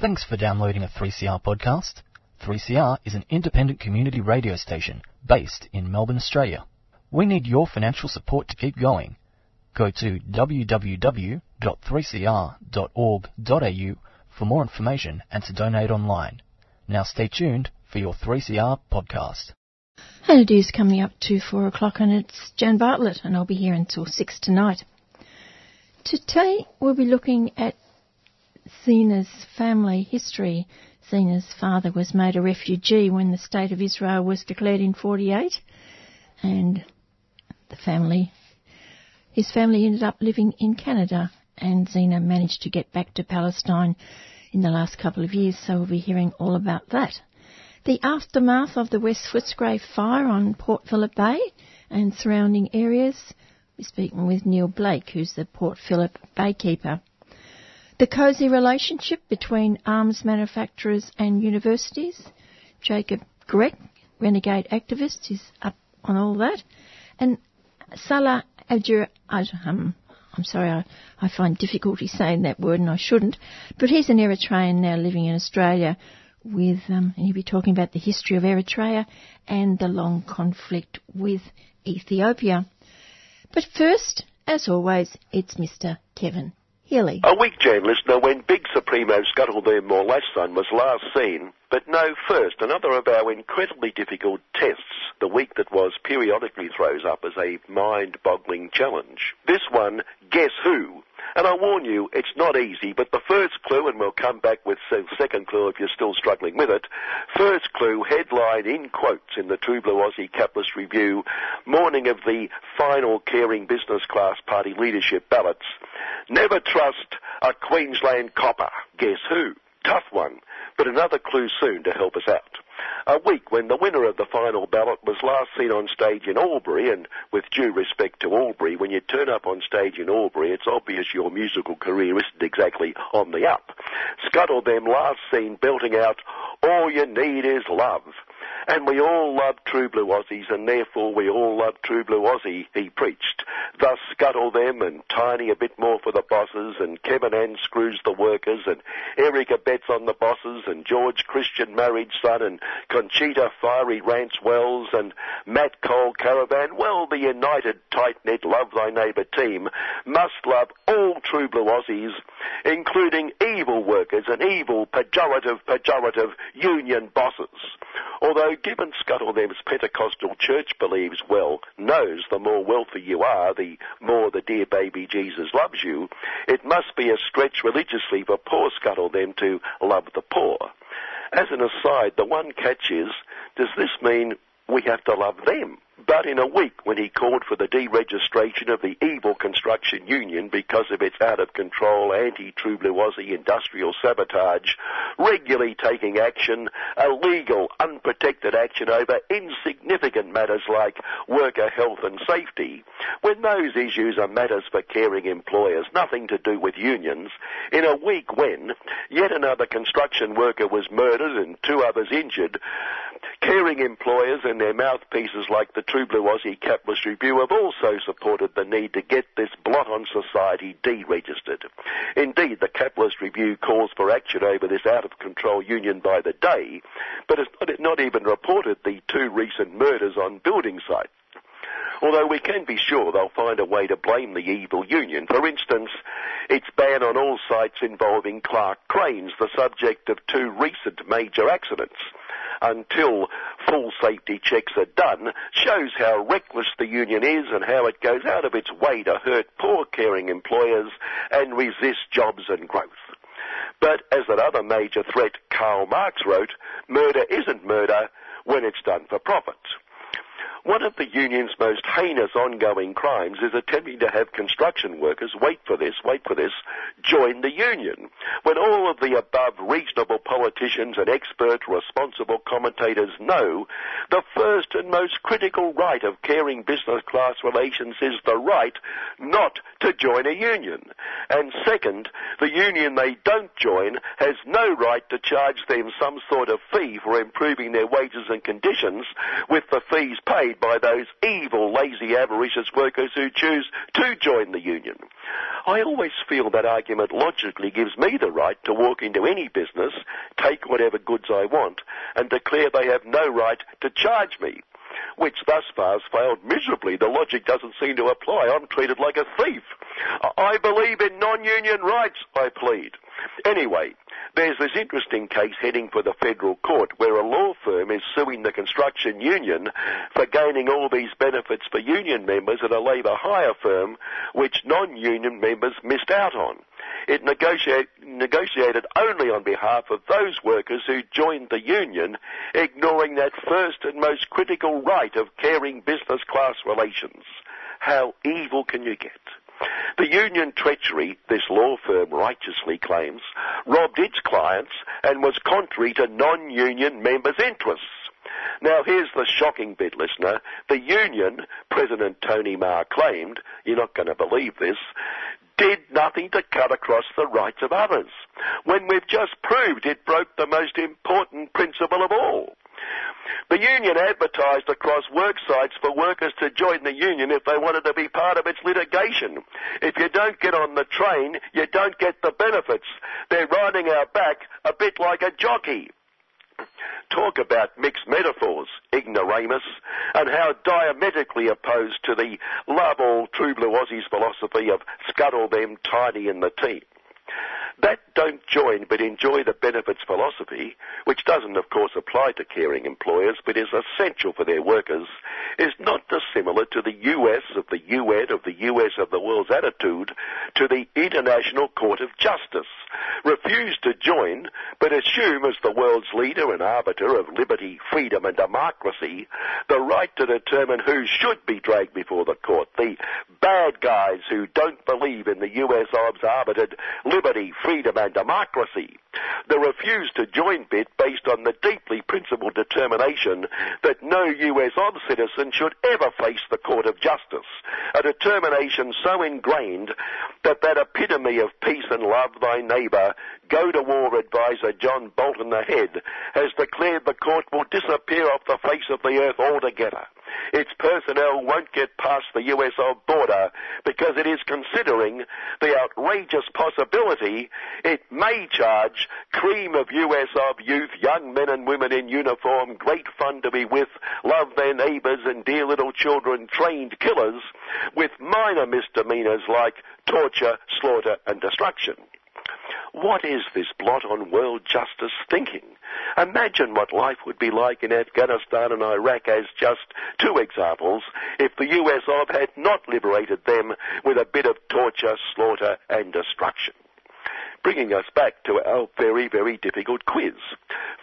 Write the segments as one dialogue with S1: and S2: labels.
S1: Thanks for downloading a 3CR podcast. 3CR is an independent community radio station based in Melbourne, Australia. We need your financial support to keep going. Go to www.3cr.org.au for more information and to donate online. Now stay tuned for your 3CR podcast.
S2: And it is coming up to four o'clock, and it's Jan Bartlett, and I'll be here until six tonight. Today we'll be looking at Zina's family history. Zina's father was made a refugee when the state of Israel was declared in 48, and the family, his family ended up living in Canada, and Zina managed to get back to Palestine in the last couple of years, so we'll be hearing all about that. The aftermath of the West Footscray fire on Port Phillip Bay and surrounding areas. We're speaking with Neil Blake, who's the Port Phillip baykeeper. The cosy relationship between arms manufacturers and universities. Jacob Grech, renegade activist, is up on all that. And Salah Abdur, um, I'm sorry, I, I find difficulty saying that word and I shouldn't, but he's an Eritrean now living in Australia with, um, and he'll be talking about the history of Eritrea and the long conflict with Ethiopia. But first, as always, it's Mr. Kevin Healy.
S3: A week, Jan listener, when Big Supremo Scuttle their Morlash son was last seen. But no, first, another of our incredibly difficult tests, the week that was periodically throws up as a mind-boggling challenge. This one, guess who? And I warn you, it's not easy, but the first clue, and we'll come back with the second clue if you're still struggling with it. First clue, headline in quotes in the True Blue Aussie Capitalist Review, morning of the final caring business class party leadership ballots. Never trust a Queensland copper. Guess who? Tough one, but another clue soon to help us out. A week when the winner of the final ballot was last seen on stage in Albury, and with due respect to Albury, when you turn up on stage in Albury, it's obvious your musical career isn't exactly on the up. Scuttle them last seen belting out, All you need is love. And we all love True Blue Aussies, and therefore we all love True Blue Aussie, he preached. Thus scuttle them, and Tiny a bit more for the bosses, and Kevin Ann screws the workers, and Erica bets on the bosses, and George Christian married son, and Conchita fiery rants Wells, and Matt Cole Caravan. Well, the united tight-knit love thy neighbour team must love all True Blue Aussies, including evil workers and evil pejorative, pejorative union bosses. Although given Scuttledem's Pentecostal church believes well, knows the more wealthy you are, the more the dear baby Jesus loves you, it must be a stretch religiously for poor Scuttledem to love the poor. As an aside, the one catch is, does this mean we have to love them? But in a week when he called for the deregistration of the evil construction union because of its out of control Aussie industrial sabotage, regularly taking action, illegal, unprotected action over insignificant matters like worker health and safety, when those issues are matters for caring employers, nothing to do with unions, in a week when yet another construction worker was murdered and two others injured, caring employers and their mouthpieces like the True Blue Aussie Capitalist Review have also supported the need to get this blot on society deregistered. Indeed, the Capitalist Review calls for action over this out of control union by the day, but it's not even reported the two recent murders on building sites. Although we can be sure they'll find a way to blame the evil union. For instance, its ban on all sites involving Clark Cranes, the subject of two recent major accidents until full safety checks are done shows how reckless the union is and how it goes out of its way to hurt poor caring employers and resist jobs and growth. But as that other major threat Karl Marx wrote, murder isn't murder when it's done for profit. One of the union's most heinous ongoing crimes is attempting to have construction workers, wait for this, wait for this, join the union. When all of the above reasonable politicians and expert responsible commentators know the first and most critical right of caring business class relations is the right not to join a union. And second, the union they don't join has no right to charge them some sort of fee for improving their wages and conditions with the fees paid paid by those evil, lazy, avaricious workers who choose to join the union. I always feel that argument logically gives me the right to walk into any business, take whatever goods I want, and declare they have no right to charge me which thus far has failed miserably. The logic doesn't seem to apply. I'm treated like a thief. I believe in non-union rights, I plead. Anyway, there's this interesting case heading for the federal court where a law firm is suing the construction union for gaining all these benefits for union members at a labour hire firm which non-union members missed out on. It negotiate, negotiated only on behalf of those workers who joined the union, ignoring that first and most critical right of caring business class relations. How evil can you get? The union treachery, this law firm righteously claims, robbed its clients and was contrary to non-union members' interests. Now here's the shocking bit, listener. The union, President Tony Maher claimed, you're not going to believe this, did nothing to cut across the rights of others, when we've just proved it broke the most important principle of all. The union advertised across work sites for workers to join the union if they wanted to be part of its litigation. If you don't get on the train, you don't get the benefits. They're riding our back a bit like a jockey. Talk about mixed metaphors, ignoramus, and how diametrically opposed to the love all true blue Aussies philosophy of scuttle them tidy in the team. That don't join but enjoy the benefits philosophy, which doesn't of course apply to caring employers but is essential for their workers, is not dissimilar to the US of the UN of the US of the world's attitude to the International Court of Justice. Refuse to join, but assume as the world's leader and arbiter of liberty, freedom and democracy, the right to determine who should be dragged before the court. The bad guys who don't believe in the US Ob's arbitered liberty, freedom and democracy. The refuse to join bit based on the deeply principled determination that no US Ob citizen should ever face the court of justice. A determination so ingrained that that epitome of peace and love thy neighbour, go to war advisor John Bolton the head, has declared the court will disappear off the face of the earth altogether. Its personnel won't get past the US border because it is considering the outrageous possibility it may charge cream of US youth, young men and women in uniform, great fun to be with, love their neighbours and dear little children, trained killers, with minor misdemeanors like torture, slaughter and destruction. What is this blot on world justice thinking? Imagine what life would be like in Afghanistan and Iraq as just two examples if the US Ob had not liberated them with a bit of torture, slaughter and destruction. Bringing us back to our very, very difficult quiz.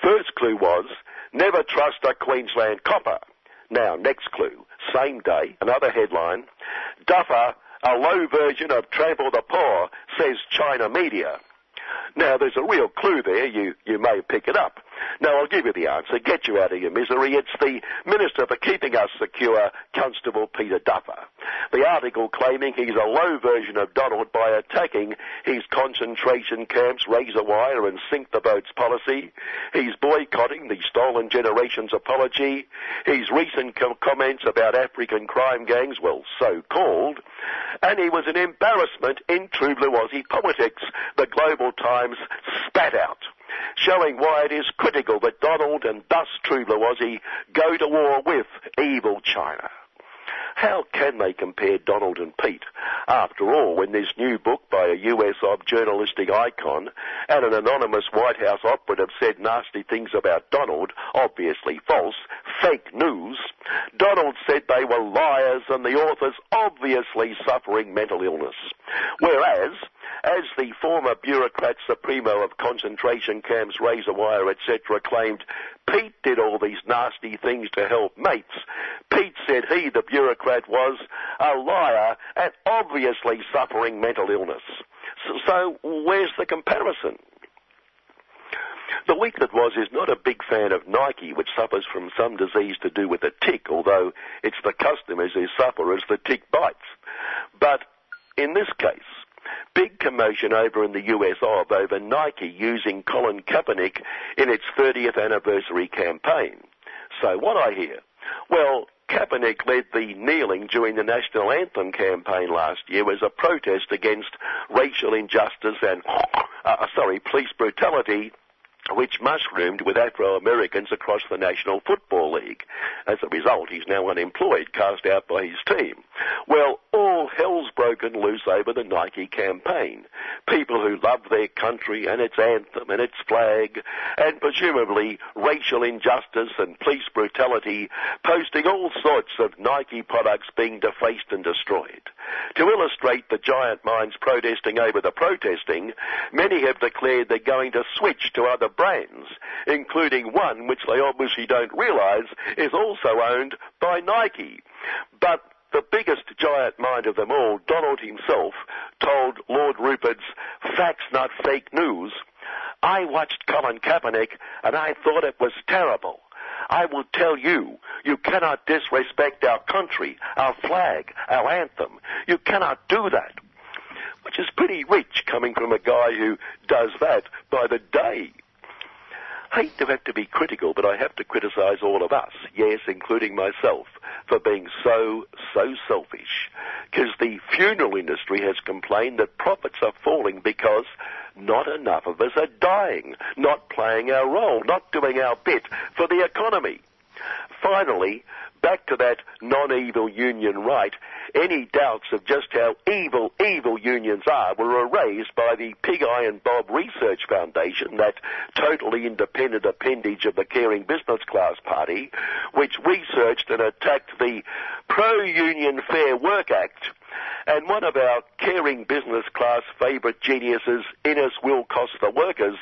S3: First clue was, never trust a Queensland copper. Now, next clue, same day, another headline, Duffer, a low version of Trample the Poor, says China media. Now, there's a real clue there. You, you may pick it up. Now, I'll give you the answer. Get you out of your misery. It's the Minister for Keeping Us Secure, Constable Peter Duffer. The article claiming he's a low version of Donald by attacking his concentration camps, razor wire and sink the boats policy. He's boycotting the Stolen Generations apology. His recent com- comments about African crime gangs, well, so called. And he was an embarrassment in true blue Aussie politics, the Global Times spat out showing why it is critical that Donald and thus True Aussie go to war with evil China. How can they compare Donald and Pete? After all, when this new book by a US Ob journalistic icon and an anonymous White House operative said nasty things about Donald, obviously false, fake news, Donald said they were liars and the authors obviously suffering mental illness. Whereas, as the former bureaucrat supremo of concentration camps, razor wire, etc., claimed Pete did all these nasty things to help mates, Pete said he, the bureaucrat, was a liar and obviously suffering mental illness. So, so where's the comparison? The week that was is not a big fan of Nike, which suffers from some disease to do with a tick, although it's the customers who suffer as the tick bites. But in this case, big commotion over in the US of over Nike using Colin Kaepernick in its 30th anniversary campaign. So what I hear? Well, Kaepernick led the kneeling during the national anthem campaign last year as a protest against racial injustice and, uh, sorry, police brutality which mushroomed with Afro-Americans across the National Football League. As a result, he's now unemployed, cast out by his team. Well, all hell's broken loose over the Nike campaign. People who love their country and its anthem and its flag, and presumably racial injustice and police brutality, posting all sorts of Nike products being defaced and destroyed. To illustrate the giant minds protesting over the protesting, many have declared they're going to switch to other brands, including one which they obviously don't realise is also owned by Nike. But the biggest giant mind of them all, Donald himself, told Lord Rupert's Facts Not Fake News, I watched Colin Kaepernick and I thought it was terrible. I will tell you, you cannot disrespect our country, our flag, our anthem. You cannot do that. Which is pretty rich coming from a guy who does that by the day hate to have to be critical, but I have to criticize all of us, yes, including myself, for being so, so selfish. Because the funeral industry has complained that profits are falling because not enough of us are dying, not playing our role, not doing our bit for the economy. Finally, back to that non-evil union right, any doubts of just how evil, evil unions are were erased by the Pig Iron Bob Research Foundation, that totally independent appendage of the Caring Business Class Party, which researched and attacked the Pro-Union Fair Work Act. And one of our caring business class favourite geniuses, Innes Will Cost the Workers,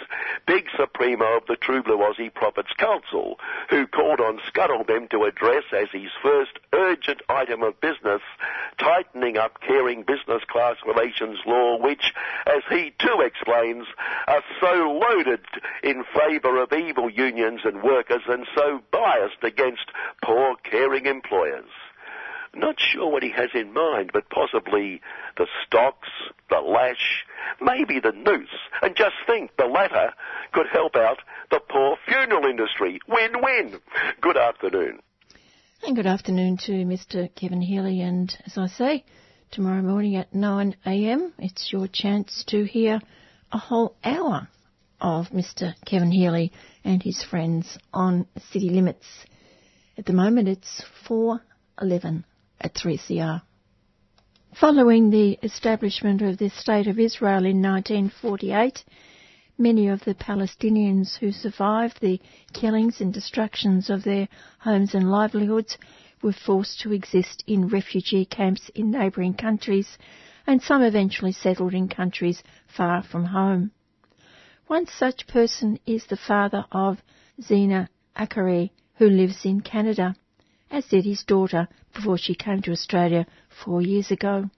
S3: big supremo of the True Blue Aussie Profits Council, who called on Scuttlebem to address as his first urgent item of business, tightening up caring business class relations law, which, as he too explains, are so loaded in favour of evil unions and workers and so biased against poor caring employers. Not sure what he has in mind, but possibly the stocks, the lash, maybe the noose. And just think, the latter could help out the poor funeral industry. Win-win. Good afternoon.
S2: And good afternoon to Mr. Kevin Healy. And as I say, tomorrow morning at 9am, it's your chance to hear a whole hour of Mr. Kevin Healy and his friends on City Limits. At the moment, it's 411 at 3CR. Following the establishment of the State of Israel in 1948, many of the Palestinians who survived the killings and destructions of their homes and livelihoods were forced to exist in refugee camps in neighbouring countries, and some eventually settled in countries far from home. One such person is the father of Zena Akari, who lives in Canada as did his daughter before she came to Australia four years ago.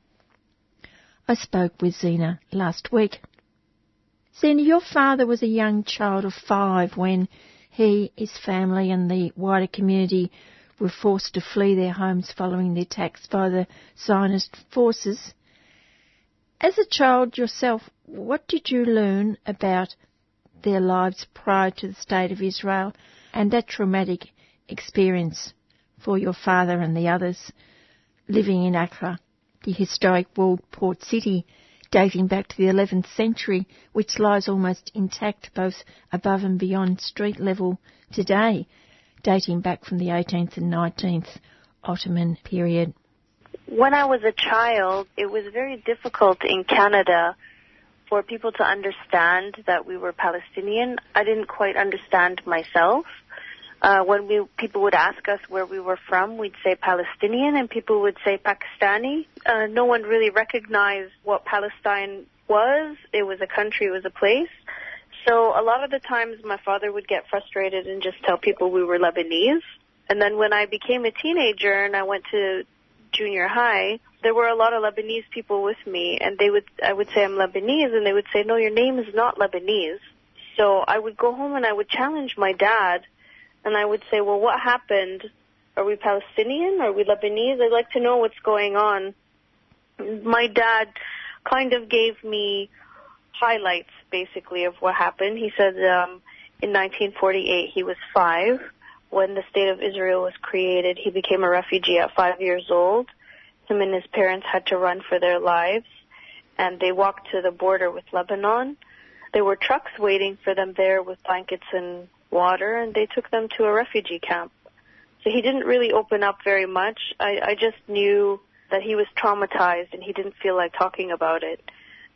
S2: I spoke with Zena last week. Zena, your father was a young child of five when he, his family and the wider community were forced to flee their homes following the attacks by the Zionist forces. As a child yourself, what did you learn about their lives prior to the State of Israel and that traumatic experience? for your father and the others living in Accra, the historic walled port city dating back to the 11th century, which lies almost intact both above and beyond street level today, dating back from the 18th and 19th Ottoman period.
S4: When I was a child, it was very difficult in Canada for people to understand that we were Palestinian. I didn't quite understand myself. Uh, when we people would ask us where we were from, we'd say Palestinian, and people would say Pakistani. Uh, no one really recognized what Palestine was. It was a country, it was a place. So a lot of the times, my father would get frustrated and just tell people we were Lebanese. And then when I became a teenager and I went to junior high, there were a lot of Lebanese people with me, and they would I would say I'm Lebanese, and they would say, no, your name is not Lebanese. So I would go home and I would challenge my dad and I would say, well, what happened? Are we Palestinian? Are we Lebanese? I'd like to know what's going on. My dad kind of gave me highlights, basically, of what happened. He said um, in 1948 he was five when the state of Israel was created. He became a refugee at five years old. Him and his parents had to run for their lives, and they walked to the border with Lebanon. There were trucks waiting for them there with blankets and water, and they took them to a refugee camp. So he didn't really open up very much. I, I just knew that he was traumatized and he didn't feel like talking about it.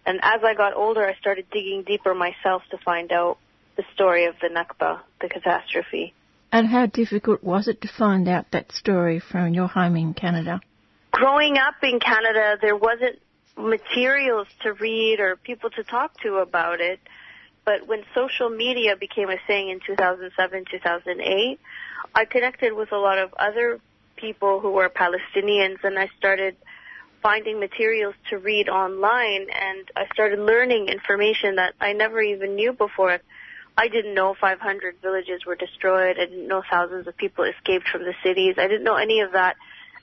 S4: And as I got older, I started digging deeper myself to find out the story of the Nakba, the catastrophe.
S2: And how difficult was it to find out that story from your home in Canada?
S4: Growing up in Canada, there wasn't materials to read or people to talk to about it. But when social media became a thing in 2007, 2008, I connected with a lot of other people who were Palestinians and I started finding materials to read online and I started learning information that I never even knew before. I didn't know 500 villages were destroyed. I didn't know thousands of people escaped from the cities. I didn't know any of that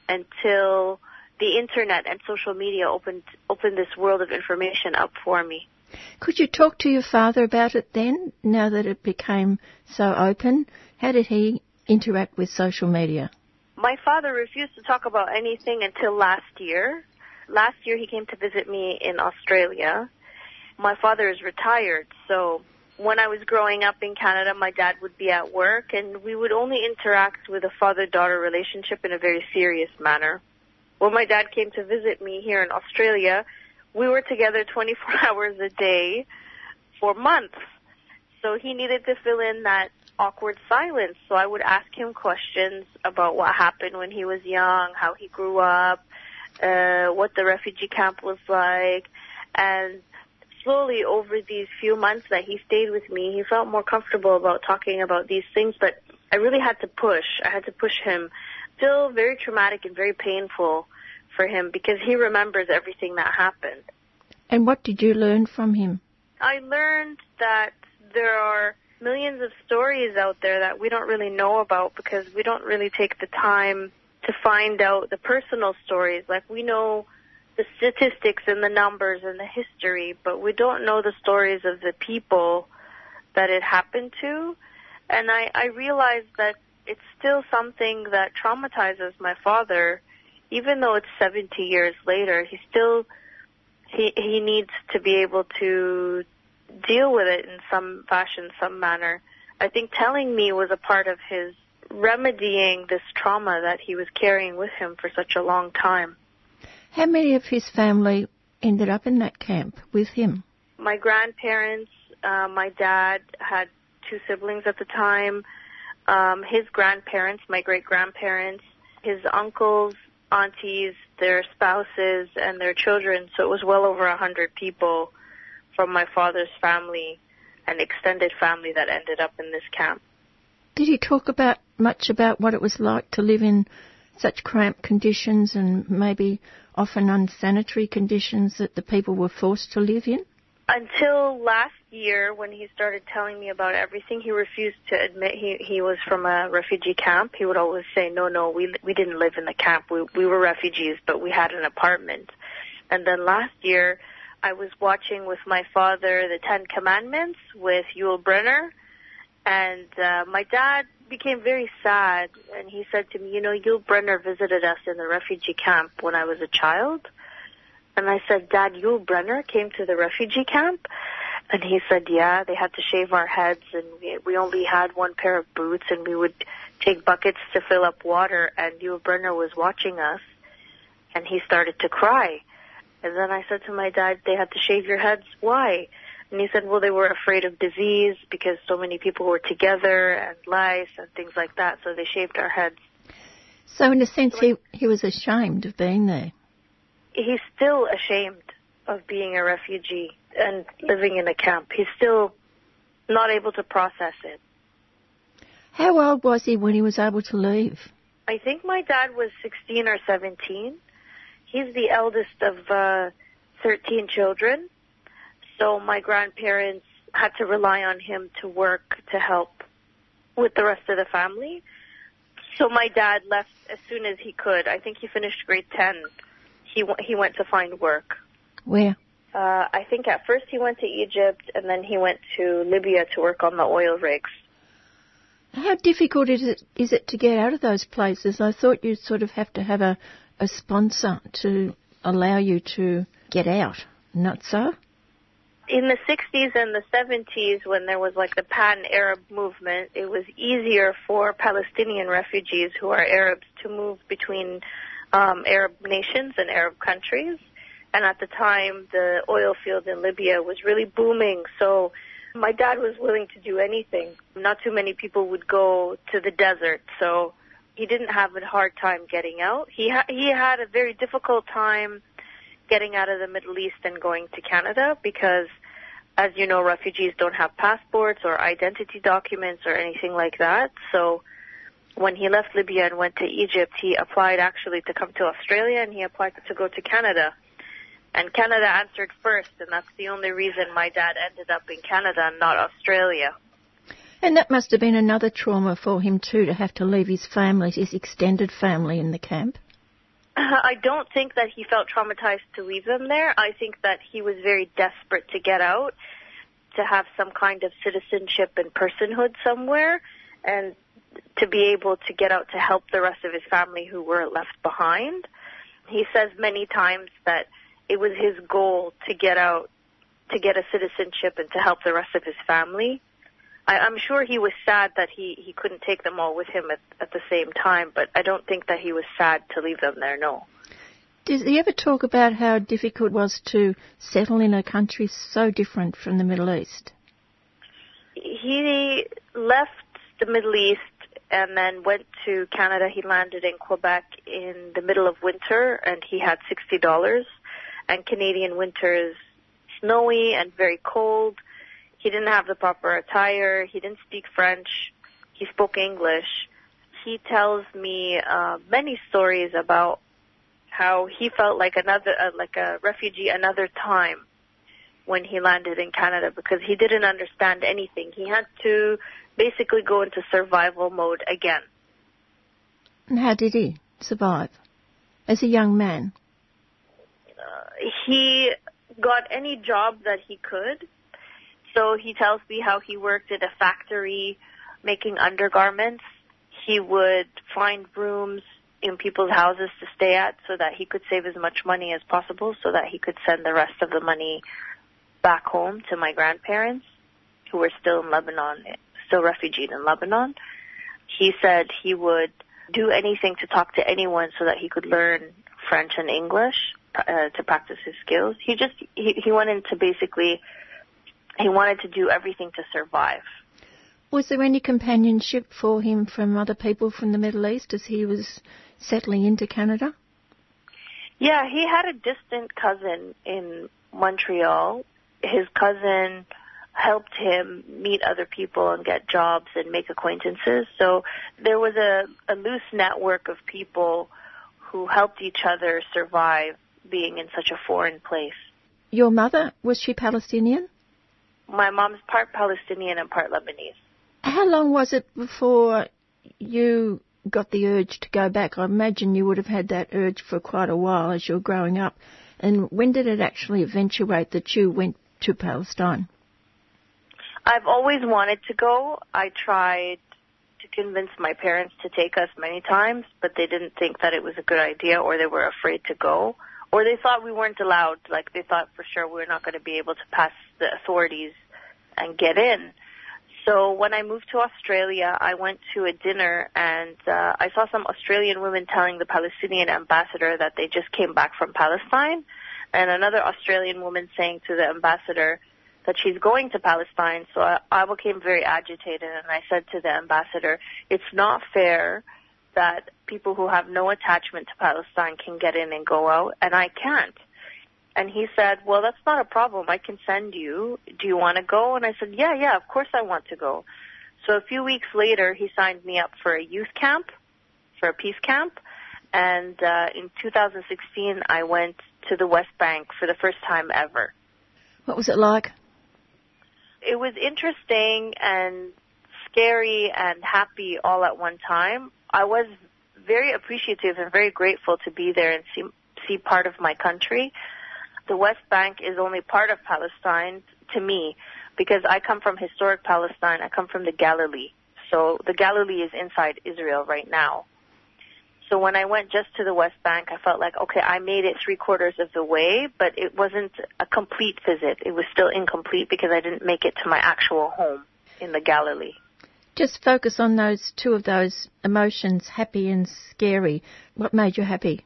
S4: until the internet and social media opened opened this world of information up for me.
S2: Could you talk to your father about it then, now that it became so open? How did he interact with social media?
S4: My father refused to talk about anything until last year. Last year he came to visit me in Australia. My father is retired, so when I was growing up in Canada, my dad would be at work and we would only interact with a father-daughter relationship in a very serious manner. When my dad came to visit me here in Australia, we were together 24 hours a day for months. So he needed to fill in that awkward silence. So I would ask him questions about what happened when he was young, how he grew up, uh, what the refugee camp was like, and slowly over these few months that he stayed with me, he felt more comfortable about talking about these things, but I really had to push. I had to push him. Still very traumatic and very painful for him because he remembers everything that happened.
S2: And what did you learn from him?
S4: I learned that there are millions of stories out there that we don't really know about because we don't really take the time to find out the personal stories. Like we know the statistics and the numbers and the history, but we don't know the stories of the people that it happened to. And I, I realized that it's still something that traumatizes my father, even though it's 70 years later. He still he he needs to be able to deal with it in some fashion, some manner. I think telling me was a part of his remedying this trauma that he was carrying with him for such a long time.
S2: How many of his family ended up in that camp with him?
S4: My grandparents, uh, my dad had two siblings at the time. Um, his grandparents, my great grandparents, his uncles, aunties, their spouses, and their children. So it was well over a hundred people from my father's family and extended family that ended up in this camp.
S2: Did he talk about much about what it was like to live in such cramped conditions and maybe often unsanitary conditions that the people were forced to live in?
S4: Until last year, when he started telling me about everything, he refused to admit he he was from a refugee camp. He would always say, "No, no, we we didn't live in the camp. We we were refugees, but we had an apartment." And then last year, I was watching with my father the Ten Commandments with Yul Brynner, and uh, my dad became very sad and he said to me, you know, Yul Brynner visited us in the refugee camp when I was a child. And I said, Dad, Yul Brynner came to the refugee camp? And he said, yeah, they had to shave our heads and we, only had one pair of boots and we would take buckets to fill up water and Yul Brynner was watching us and he started to cry. And then I said to my dad, they had to shave your heads. Why? And he said, well, they were afraid of disease because so many people were together and lice and things like that, so they shaved our heads.
S2: So in a sense, he, he was ashamed of being there.
S4: He's still ashamed of being a refugee and living in a camp. He's still not able to process it.
S2: How old was he when he was able to leave?
S4: I think my dad was 16 or 17. He's the eldest of uh, 13 children. So my grandparents had to rely on him to work to help with the rest of the family. So my dad left as soon as he could. I think he finished grade 10. He he went to find work.
S2: Where?
S4: Uh, I think at first he went to Egypt and then he went to Libya to work on the oil rigs.
S2: How difficult is it, is it to get out of those places? I thought you'd sort of have to have a, a sponsor to allow you to get out. Not so?
S4: In the 60s and the 70s, when there was like the pan Arab movement, it was easier for Palestinian refugees who are Arabs to move between um, Arab nations and Arab countries. And at the time, the oil field in Libya was really booming, so my dad was willing to do anything. Not too many people would go to the desert, so he didn't have a hard time getting out. He ha- he had a very difficult time getting out of the Middle East and going to Canada because as you know refugees don't have passports or identity documents or anything like that. So when he left Libya and went to Egypt, he applied actually to come to Australia and he applied to go to Canada. And Canada answered first, and that's the only reason my dad ended up in Canada and not Australia.
S2: And that must have been another trauma for him too, to have to leave his family, his extended family in the camp.
S4: Uh, I don't think that he felt traumatized to leave them there. I think that he was very desperate to get out, to have some kind of citizenship and personhood somewhere, and to be able to get out to help the rest of his family who were left behind. He says many times that it was his goal to get out, to get a citizenship and to help the rest of his family. I, I'm sure he was sad that he, he couldn't take them all with him at, at the same time, but I don't think that he was sad to leave them there, no.
S2: Did he ever talk about how difficult it was to settle in a country so different from the Middle East?
S4: He left the Middle East and then went to Canada. He landed in Quebec in the middle of winter and he had $60 and Canadian winter is snowy and very cold. He didn't have the proper attire. He didn't speak French. He spoke English. He tells me uh, many stories about how he felt like another, uh, like a refugee another time when he landed in Canada because he didn't understand anything. He had to basically go into survival mode again.
S2: And how did he survive as a young man?
S4: Uh, he got any job that he could. So he tells me how he worked at a factory making undergarments. He would find rooms in people's houses to stay at so that he could save as much money as possible so that he could send the rest of the money back home to my grandparents who were still in Lebanon, still refugees in Lebanon. He said he would do anything to talk to anyone so that he could learn French and English uh, to practice his skills. He just he, he wanted to basically he wanted to do everything to survive.
S2: Was there any companionship for him from other people from the Middle East as he was settling into Canada?
S4: Yeah, he had a distant cousin in Montreal. His cousin helped him meet other people and get jobs and make acquaintances. So there was a, a loose network of people who helped each other survive being in such a foreign place.
S2: Your mother, was she Palestinian?
S4: My mom's part Palestinian and part Lebanese.
S2: How long was it before you got the urge to go back? I imagine you would have had that urge for quite a while as you were growing up. And when did it actually eventuate that you went to Palestine?
S4: I've always wanted to go. I tried to convince my parents to take us many times, but they didn't think that it was a good idea or they were afraid to go or they thought we weren't allowed. Like they thought for sure we were not going to be able to pass the authorities and get in. So when I moved to Australia, I went to a dinner and uh, I saw some Australian women telling the Palestinian ambassador that they just came back from Palestine, and another Australian woman saying to the ambassador that she's going to Palestine. So I, I became very agitated and I said to the ambassador, "It's not fair." that people who have no attachment to Palestine can get in and go out, and I can't. And he said, well, that's not a problem. I can send you. Do you want to go? And I said, yeah, yeah, of course I want to go. So a few weeks later, he signed me up for a youth camp, for a peace camp. And uh, in 2016, I went to the West Bank for the first time ever.
S2: What was it like?
S4: It was interesting and scary and happy all at one time. I was very appreciative and very grateful to be there and see see part of my country. The West Bank is only part of Palestine to me because I come from historic Palestine. I come from the Galilee. So the Galilee is inside Israel right now. So when I went just to the West Bank, I felt like, okay, I made it three quarters of the way, but it wasn't a complete visit. It was still incomplete because I didn't make it to my actual home in the Galilee.
S2: Just focus on those two of those emotions, happy and scary. What made you happy?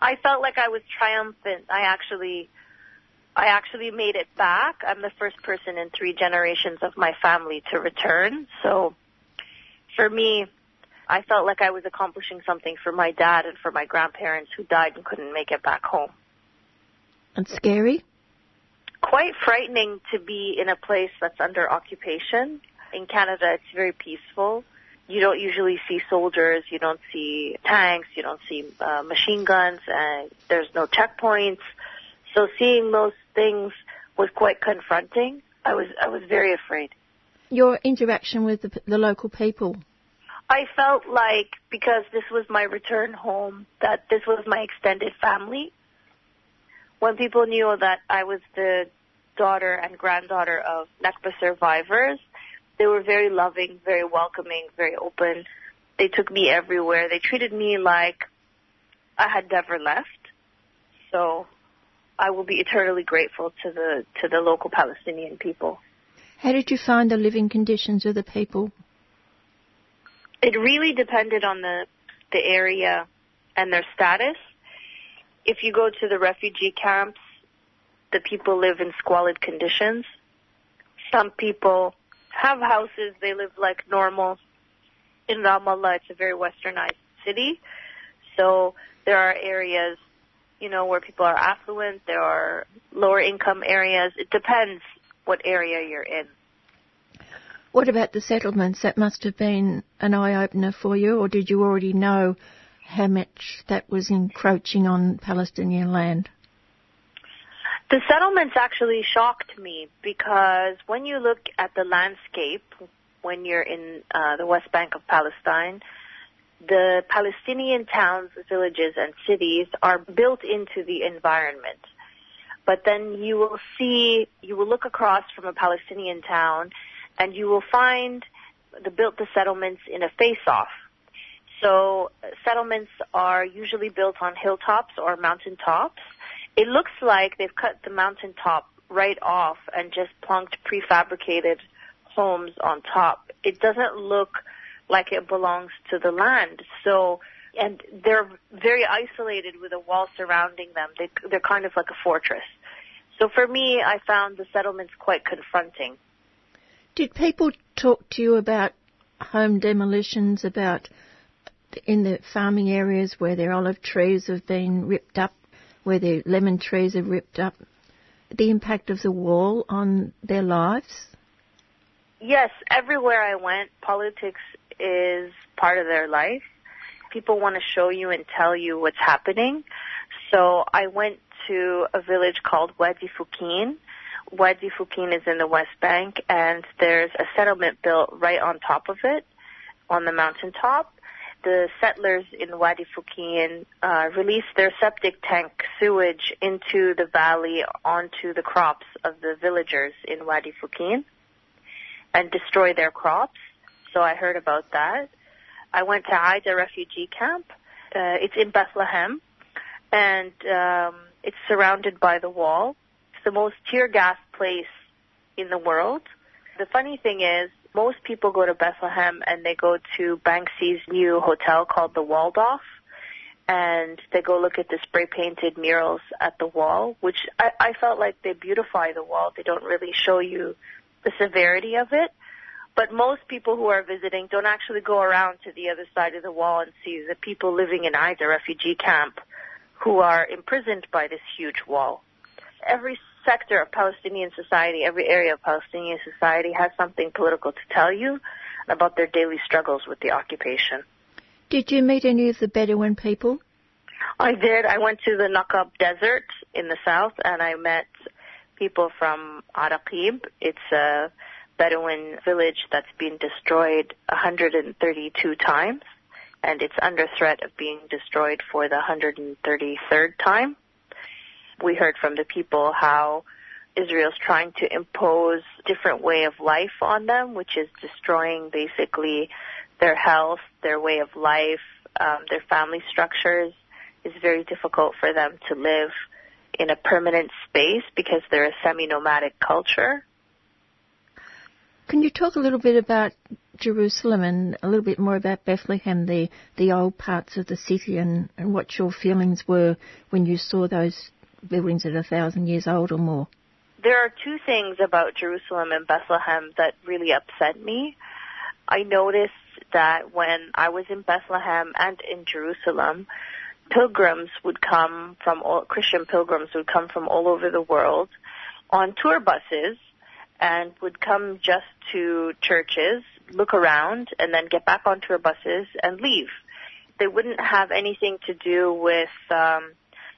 S4: I felt like I was triumphant. I actually, I actually made it back. I'm the first person in three generations of my family to return. So for me, I felt like I was accomplishing something for my dad and for my grandparents who died and couldn't make it back home.
S2: And scary?
S4: Quite frightening to be in a place that's under occupation. In Canada, it's very peaceful. You don't usually see soldiers, you don't see tanks, you don't see uh, machine guns, and there's no checkpoints. So seeing those things was quite confronting. I was I was very afraid.
S2: Your interaction with the, the local people
S4: I felt like because this was my return home, that this was my extended family. When people knew that I was the daughter and granddaughter of Nakba survivors, they were very loving, very welcoming, very open. They took me everywhere. They treated me like I had never left. So I will be eternally grateful to the to the local Palestinian people.
S2: How did you find the living conditions of the people?
S4: It really depended on the the area and their status. If you go to the refugee camps, the people live in squalid conditions. Some people have houses, they live like normal. In Ramallah, it's a very westernized city. So there are areas, you know, where people are affluent, there are lower income areas. It depends what area you're in.
S2: What about the settlements? That must have been an eye opener for you, or did you already know how much that was encroaching on Palestinian land?
S4: The settlements actually shocked me because when you look at the landscape, when you're in uh, the West Bank of Palestine, the Palestinian towns, villages, and cities are built into the environment. But then you will see, you will look across from a Palestinian town and you will find the built the settlements in a face-off. So uh, settlements are usually built on hilltops or mountaintops. It looks like they've cut the mountaintop right off and just plunked prefabricated homes on top. It doesn't look like it belongs to the land. So, and they're very isolated with a wall surrounding them. They, they're kind of like a fortress. So for me, I found the settlements quite confronting.
S2: Did people talk to you about home demolitions, about in the farming areas where their olive trees have been ripped up, where their lemon trees are ripped up, the impact of the wall on their lives?
S4: Yes, everywhere I went, politics is part of their life. People want to show you and tell you what's happening. So I went to a village called Wadi Fukin, Wadi Fukin is in the West Bank, and there's a settlement built right on top of it, on the mountaintop. The settlers in Wadi Fukin uh, release their septic tank sewage into the valley onto the crops of the villagers in Wadi Fukin and destroy their crops. So I heard about that. I went to Aida refugee camp. Uh, it's in Bethlehem, and um, it's surrounded by the wall the most tear gas place in the world. The funny thing is, most people go to Bethlehem and they go to Banksy's new hotel called the Walled Off and they go look at the spray painted murals at the wall, which I, I felt like they beautify the wall. They don't really show you the severity of it. But most people who are visiting don't actually go around to the other side of the wall and see the people living in Aida refugee camp who are imprisoned by this huge wall. Every sector of Palestinian society, every area of Palestinian society has something political to tell you about their daily struggles with the occupation.
S2: Did you meet any of the Bedouin people?
S4: I did. I went to the Naqab Desert in the south and I met people from Araqib. It's a Bedouin village that's been destroyed 132 times and it's under threat of being destroyed for the 133rd time we heard from the people how Israel's trying to impose different way of life on them, which is destroying basically their health, their way of life, um, their family structures. It's very difficult for them to live in a permanent space because they're a semi-nomadic culture.
S2: Can you talk a little bit about Jerusalem and a little bit more about Bethlehem, the, the old parts of the city, and, and what your feelings were when you saw those buildings that are a thousand years old or more?
S4: There are two things about Jerusalem and Bethlehem that really upset me. I noticed that when I was in Bethlehem and in Jerusalem, pilgrims would come from all, Christian pilgrims would come from all over the world on tour buses and would come just to churches, look around, and then get back on tour buses and leave. They wouldn't have anything to do with um,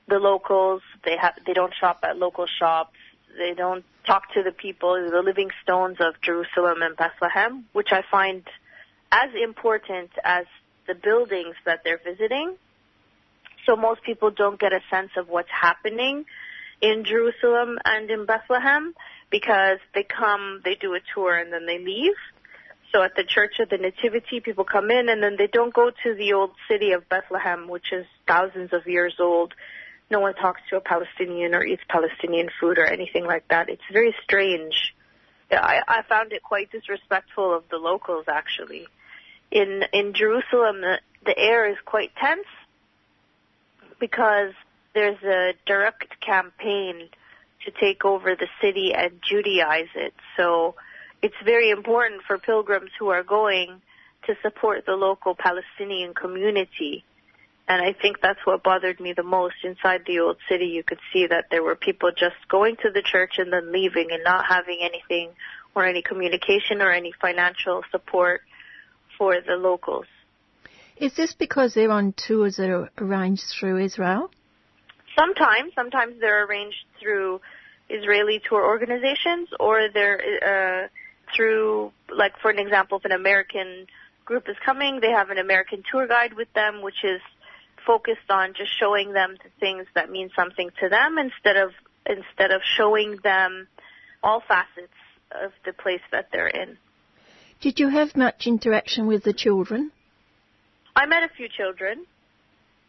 S4: the locals. They have they don't shop at local shops. They don't talk to the people, the living stones of Jerusalem and Bethlehem, which I find as important as the buildings that they're visiting. So most people don't get a sense of what's happening in Jerusalem and in Bethlehem because they come, they do a tour, and then they leave. So at the Church of the Nativity, people come in and then they don't go to the old city of Bethlehem, which is thousands of years old. No one talks to a Palestinian or eats Palestinian food or anything like that. It's very strange. I, I found it quite disrespectful of the locals, actually. In in Jerusalem, the, the air is quite tense because there's a direct campaign to take over the city and Judaize it. So it's very important for pilgrims who are going to support the local Palestinian community. And I think that's what bothered me the most. Inside the old city, you could see that there were people just going to the church and then leaving and not having anything or any communication or any financial support for the locals.
S2: Is this because they're on tours that are arranged through Israel?
S4: Sometimes, sometimes they're arranged through Israeli tour organizations, or they're uh, through, like for an example, if an American group is coming, they have an American tour guide with them, which is focused on just showing them the things that mean something to them instead of instead of showing them all facets of the place that they're in.
S2: Did you have much interaction with the children?
S4: I met a few children.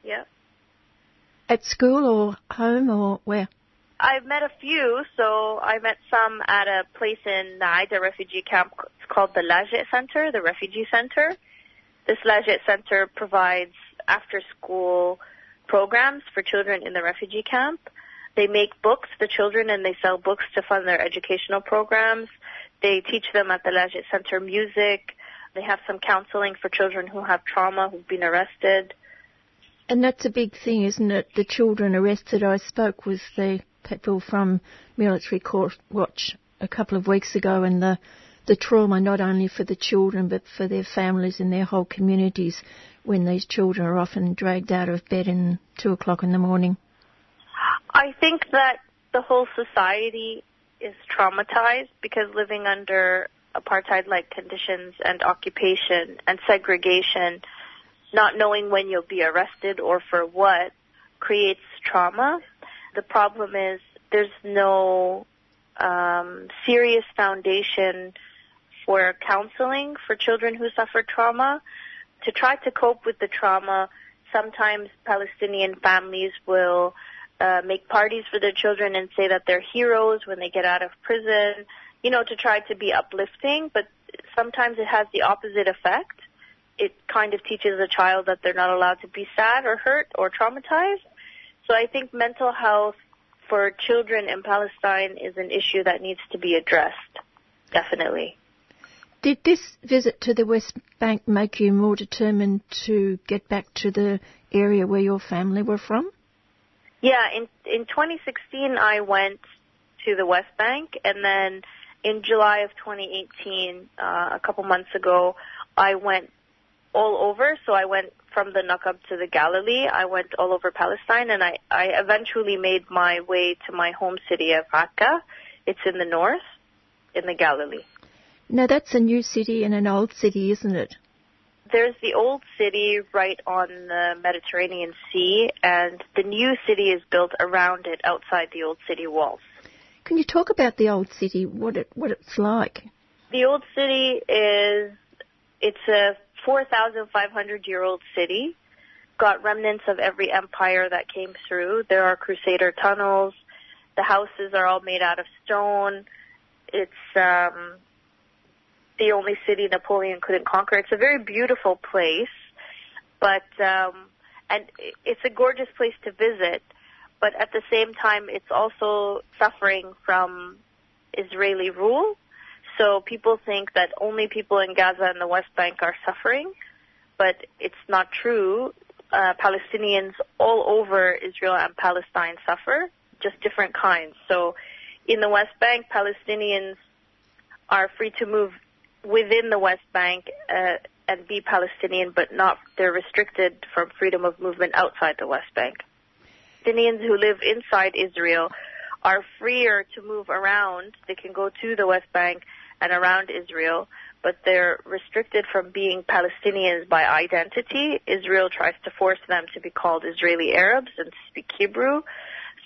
S4: Yeah.
S2: At school or home or where?
S4: I've met a few. So I met some at a place in the refugee camp. It's called the Lajee Center, the refugee center. This Lajee Center provides after school programs for children in the refugee camp. They make books, the children, and they sell books to fund their educational programs. They teach them at the Lajee Center music. They have some counseling for children who have trauma, who've been arrested.
S2: And that's a big thing, isn't it? The children arrested. I spoke with the people from Military Court Watch a couple of weeks ago, and the the trauma not only for the children but for their families and their whole communities when these children are often dragged out of bed in two o'clock in the morning.
S4: I think that the whole society is traumatized because living under apartheid-like conditions and occupation and segregation, not knowing when you'll be arrested or for what, creates trauma. The problem is there's no um, serious foundation for counseling for children who suffer trauma. To try to cope with the trauma, sometimes Palestinian families will uh, make parties for their children and say that they're heroes when they get out of prison you know, to try to be uplifting, but sometimes it has the opposite effect. It kind of teaches a child that they're not allowed to be sad or hurt or traumatized. So I think mental health for children in Palestine is an issue that needs to be addressed. Definitely.
S2: Did this visit to the West Bank make you more determined to get back to the area where your family were from?
S4: Yeah, in in 2016 I went to the West Bank and then in July of 2018, uh, a couple months ago, I went all over. So I went from the Nakab to the Galilee. I went all over Palestine, and I, I eventually made my way to my home city of Akka. It's in the north, in the Galilee.
S2: Now that's a new city and an old city, isn't it?
S4: There's the old city right on the Mediterranean Sea, and the new city is built around it outside the old city walls.
S2: Can you talk about the old city? What it what it's like?
S4: The old city is it's a 4,500 year old city. Got remnants of every empire that came through. There are crusader tunnels. The houses are all made out of stone. It's um, the only city Napoleon couldn't conquer. It's a very beautiful place, but um, and it's a gorgeous place to visit. But at the same time, it's also suffering from Israeli rule. So people think that only people in Gaza and the West Bank are suffering, but it's not true. Uh, Palestinians all over Israel and Palestine suffer, just different kinds. So in the West Bank, Palestinians are free to move within the West Bank uh, and be Palestinian, but not they're restricted from freedom of movement outside the West Bank. Palestinians who live inside Israel are freer to move around. They can go to the West Bank and around Israel, but they're restricted from being Palestinians by identity. Israel tries to force them to be called Israeli Arabs and speak Hebrew.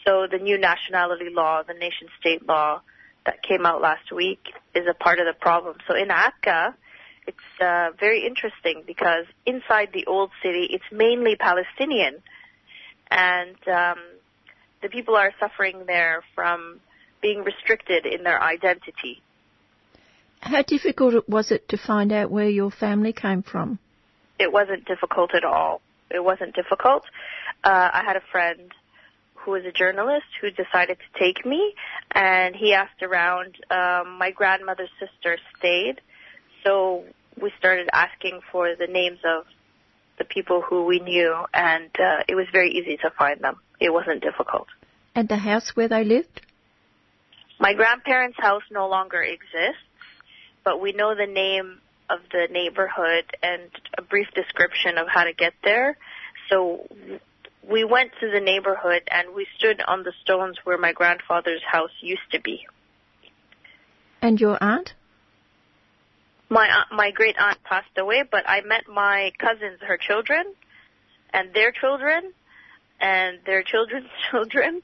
S4: So the new nationality law, the nation state law that came out last week is a part of the problem. So in Akka, it's uh, very interesting because inside the old city, it's mainly Palestinian, and um, the people are suffering there from being restricted in their identity.
S2: How difficult was it to find out where your family came from?
S4: It wasn't difficult at all. It wasn't difficult. Uh, I had a friend who was a journalist who decided to take me, and he asked around. Um, my grandmother's sister stayed, so we started asking for the names of the people who we knew, and uh, it was very easy to find them. It wasn't difficult.
S2: And the house where they lived?
S4: My grandparents' house no longer exists, but we know the name of the neighborhood and a brief description of how to get there. So we went to the neighborhood and we stood on the stones where my grandfather's house used to be.
S2: And your aunt?
S4: My my great aunt passed away, but I met my cousins, her children, and their children, and their children's children.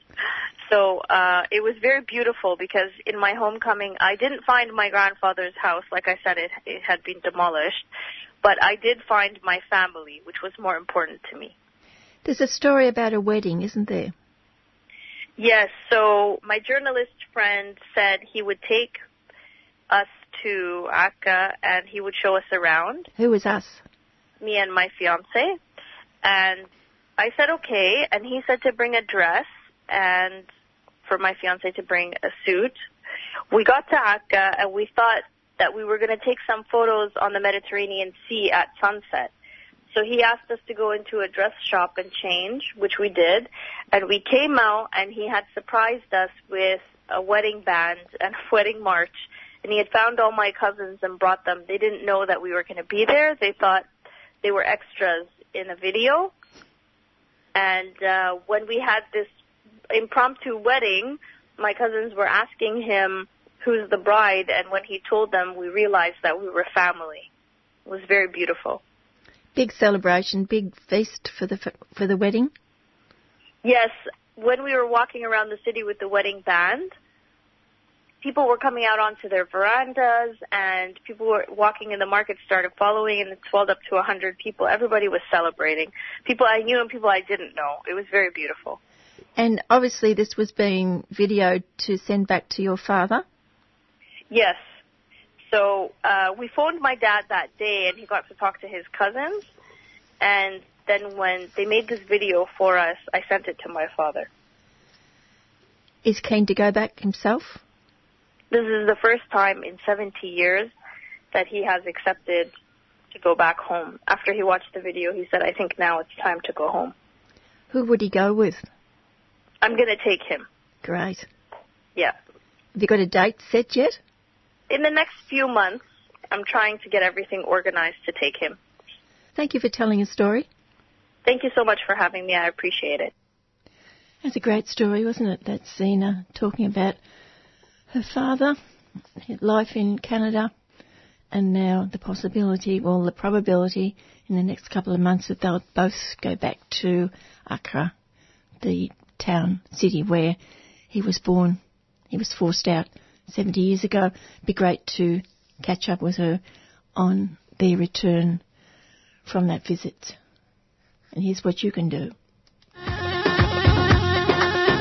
S4: So uh, it was very beautiful because in my homecoming, I didn't find my grandfather's house. Like I said, it it had been demolished, but I did find my family, which was more important to me.
S2: There's a story about a wedding, isn't there?
S4: Yes. So my journalist friend said he would take us to Akka and he would show us around.
S2: Who was us?
S4: Me and my fiance. And I said okay, and he said to bring a dress and for my fiance to bring a suit. We got to Akka and we thought that we were going to take some photos on the Mediterranean Sea at sunset. So he asked us to go into a dress shop and change, which we did. And we came out and he had surprised us with a wedding band and a wedding march and he had found all my cousins and brought them. They didn't know that we were going to be there. They thought they were extras in a video. And uh, when we had this impromptu wedding, my cousins were asking him who's the bride, and when he told them, we realized that we were family. It was very beautiful.
S2: Big celebration, big feast for the for the wedding.
S4: Yes, when we were walking around the city with the wedding band, people were coming out onto their verandas and people were walking in the market started following and it swelled up to a hundred people. Everybody was celebrating. People I knew and people I didn't know. It was very beautiful.
S2: And obviously this was being videoed to send back to your father?
S4: Yes. So uh, we phoned my dad that day and he got to talk to his cousins. And then when they made this video for us, I sent it to my father.
S2: Is keen to go back himself?
S4: This is the first time in 70 years that he has accepted to go back home. After he watched the video, he said, I think now it's time to go home.
S2: Who would he go with?
S4: I'm going to take him.
S2: Great.
S4: Yeah.
S2: Have you got a date set yet?
S4: In the next few months, I'm trying to get everything organized to take him.
S2: Thank you for telling a story.
S4: Thank you so much for having me. I appreciate it.
S2: That's a great story, wasn't it? That's Zena uh, talking about her father, life in Canada, and now the possibility, well, the probability in the next couple of months that they'll both go back to Akka, the town, city where he was born He was forced out 70 years ago. It'd be great to catch up with her on their return from that visit. And here's what you can do.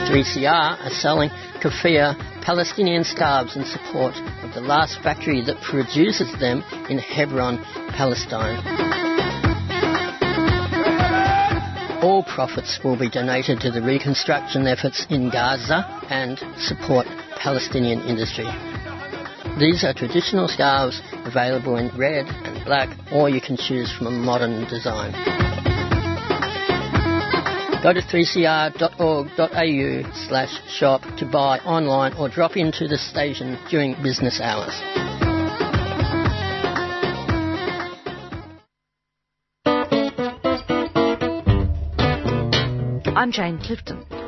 S5: 3CR are selling kafia Palestinian scarves in support of the last factory that produces them in Hebron, Palestine. All profits will be donated to the reconstruction efforts in Gaza and support Palestinian industry. These are traditional scarves available in red and black, or you can choose from a modern design. Go to 3cr.org.au slash shop to buy online or drop into the station during business hours.
S6: I'm Jane Clifton,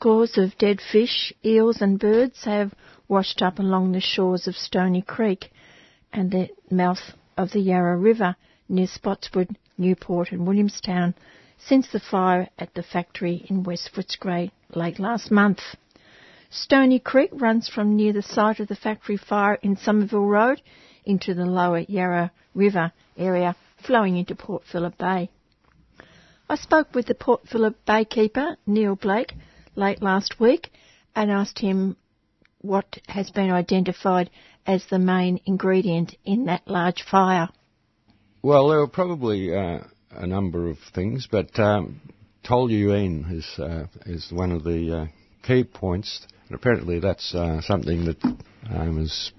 S2: Scores of dead fish, eels, and birds have washed up along the shores of Stony Creek and the mouth of the Yarra River near Spotswood, Newport, and Williamstown since the fire at the factory in West Footscray late last month. Stony Creek runs from near the site of the factory fire in Somerville Road into the lower Yarra River area flowing into Port Phillip Bay. I spoke with the Port Phillip Bay keeper, Neil Blake, late last week and asked him what has been identified as the main ingredient in that large fire.
S7: Well, there were probably uh, a number of things, but um, toluene is uh, is one of the uh, key points. And apparently, that's uh, something that um, is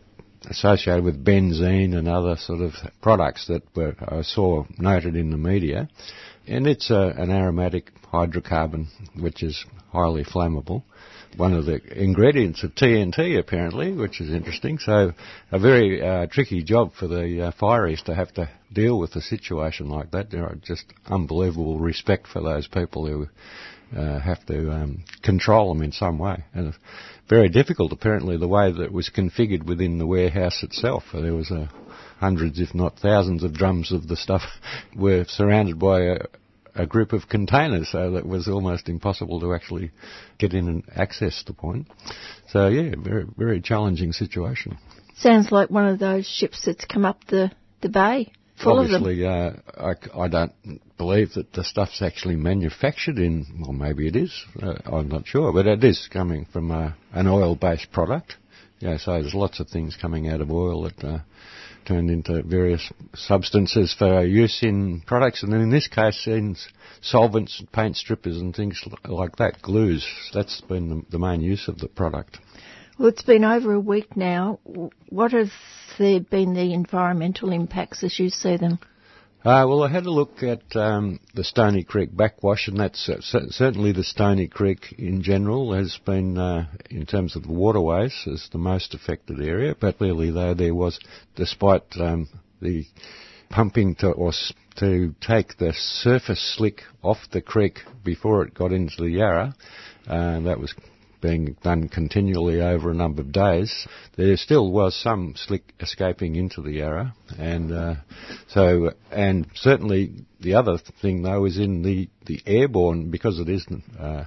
S7: associated with benzene and other sort of products that were, I saw noted in the media. And it's a, an aromatic hydrocarbon which is highly flammable. One of the ingredients of TNT, apparently, which is interesting. So, a very uh, tricky job for the uh, fireys to have to deal with a situation like that. There are just unbelievable respect for those people who uh, have to um, control them in some way. And very difficult, apparently, the way that it was configured within the warehouse itself. There was uh, hundreds, if not thousands, of drums of the stuff were surrounded by a, a group of containers, so that it was almost impossible to actually get in and access the point. So yeah, very very challenging situation.
S2: Sounds like one of those ships that's come up the, the bay. Full
S7: Obviously, uh, I, I, don't believe that the stuff's actually manufactured in, well, maybe it is, uh, I'm not sure, but it is coming from uh, an oil-based product. Yeah, so there's lots of things coming out of oil that uh, turned into various substances for use in products, and then in this case, in solvents, paint strippers, and things like that, glues. That's been the, the main use of the product.
S2: Well, it's been over a week now. What have there been the environmental impacts as you see them?
S7: Uh, well, I had a look at um, the Stony Creek backwash, and that's uh, certainly the Stony Creek in general has been, uh, in terms of the waterways, is the most affected area. But clearly, though, there was, despite um, the pumping to or to take the surface slick off the creek before it got into the Yarra, uh, that was being done continually over a number of days, there still was some slick escaping into the Yarra, and uh, so and certainly the other thing though is in the the airborne because it isn't. Uh,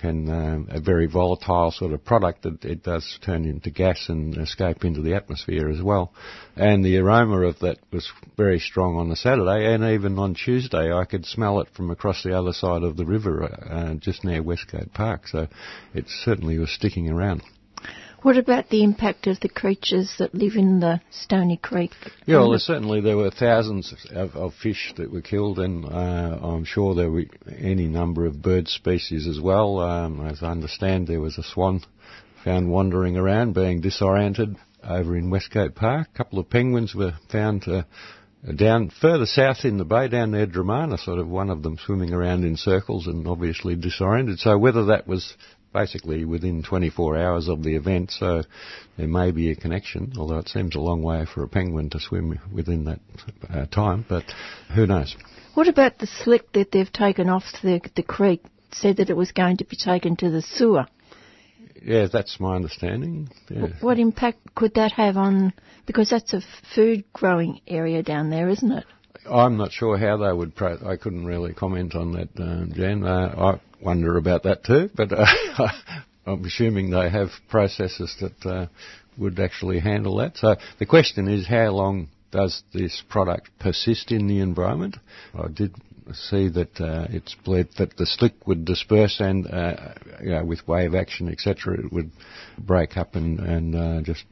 S7: can um, a very volatile sort of product that it does turn into gas and escape into the atmosphere as well. And the aroma of that was very strong on the Saturday, and even on Tuesday I could smell it from across the other side of the river, uh, just near Westgate Park. So it certainly was sticking around.
S2: What about the impact of the creatures that live in the Stony Creek?
S7: Yeah, well, certainly there were thousands of, of, fish that were killed, and uh, I'm sure there were any number of bird species as well. Um, as I understand, there was a swan found wandering around, being disoriented over in Westgate Park. A couple of penguins were found to down further south in the bay, down near Dromana, sort of one of them swimming around in circles and obviously disoriented. So whether that was basically within 24 hours of the event, so there may be a connection, although it seems a long way for a penguin to swim within that uh, time, but who knows.
S2: What about the slick that they've taken off the, the creek? Said that it was going to be taken to the sewer.
S7: Yeah, that's my understanding. Yeah.
S2: What impact could that have on, because that's a food growing area down there, isn't it?
S7: I'm not sure how they would. Pro- I couldn't really comment on that, uh, Jan. Uh, I wonder about that too, but uh, I'm assuming they have processes that uh, would actually handle that. So the question is, how long does this product persist in the environment? I did see that uh, it's believed that the slick would disperse and, uh, you know, with wave action, etc., it would break up and, and uh, just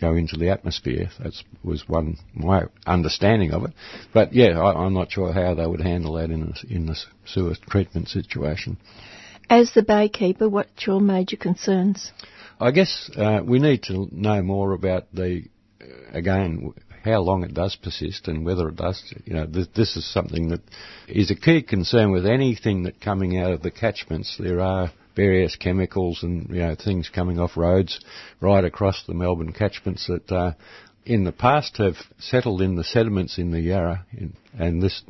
S7: go into the atmosphere. That was one my understanding of it. But yeah, I, am not sure how they would handle that in a, in the sewer treatment situation.
S2: As the baykeeper, what's your major concerns?
S7: I guess uh, we need to know more about the uh, again how long it does persist and whether it does, you know, this, this is something that is a key concern with anything that coming out of the catchments. There are various chemicals and you know things coming off roads right across the Melbourne catchments that uh, in the past have settled in the sediments in the Yarra, in, and this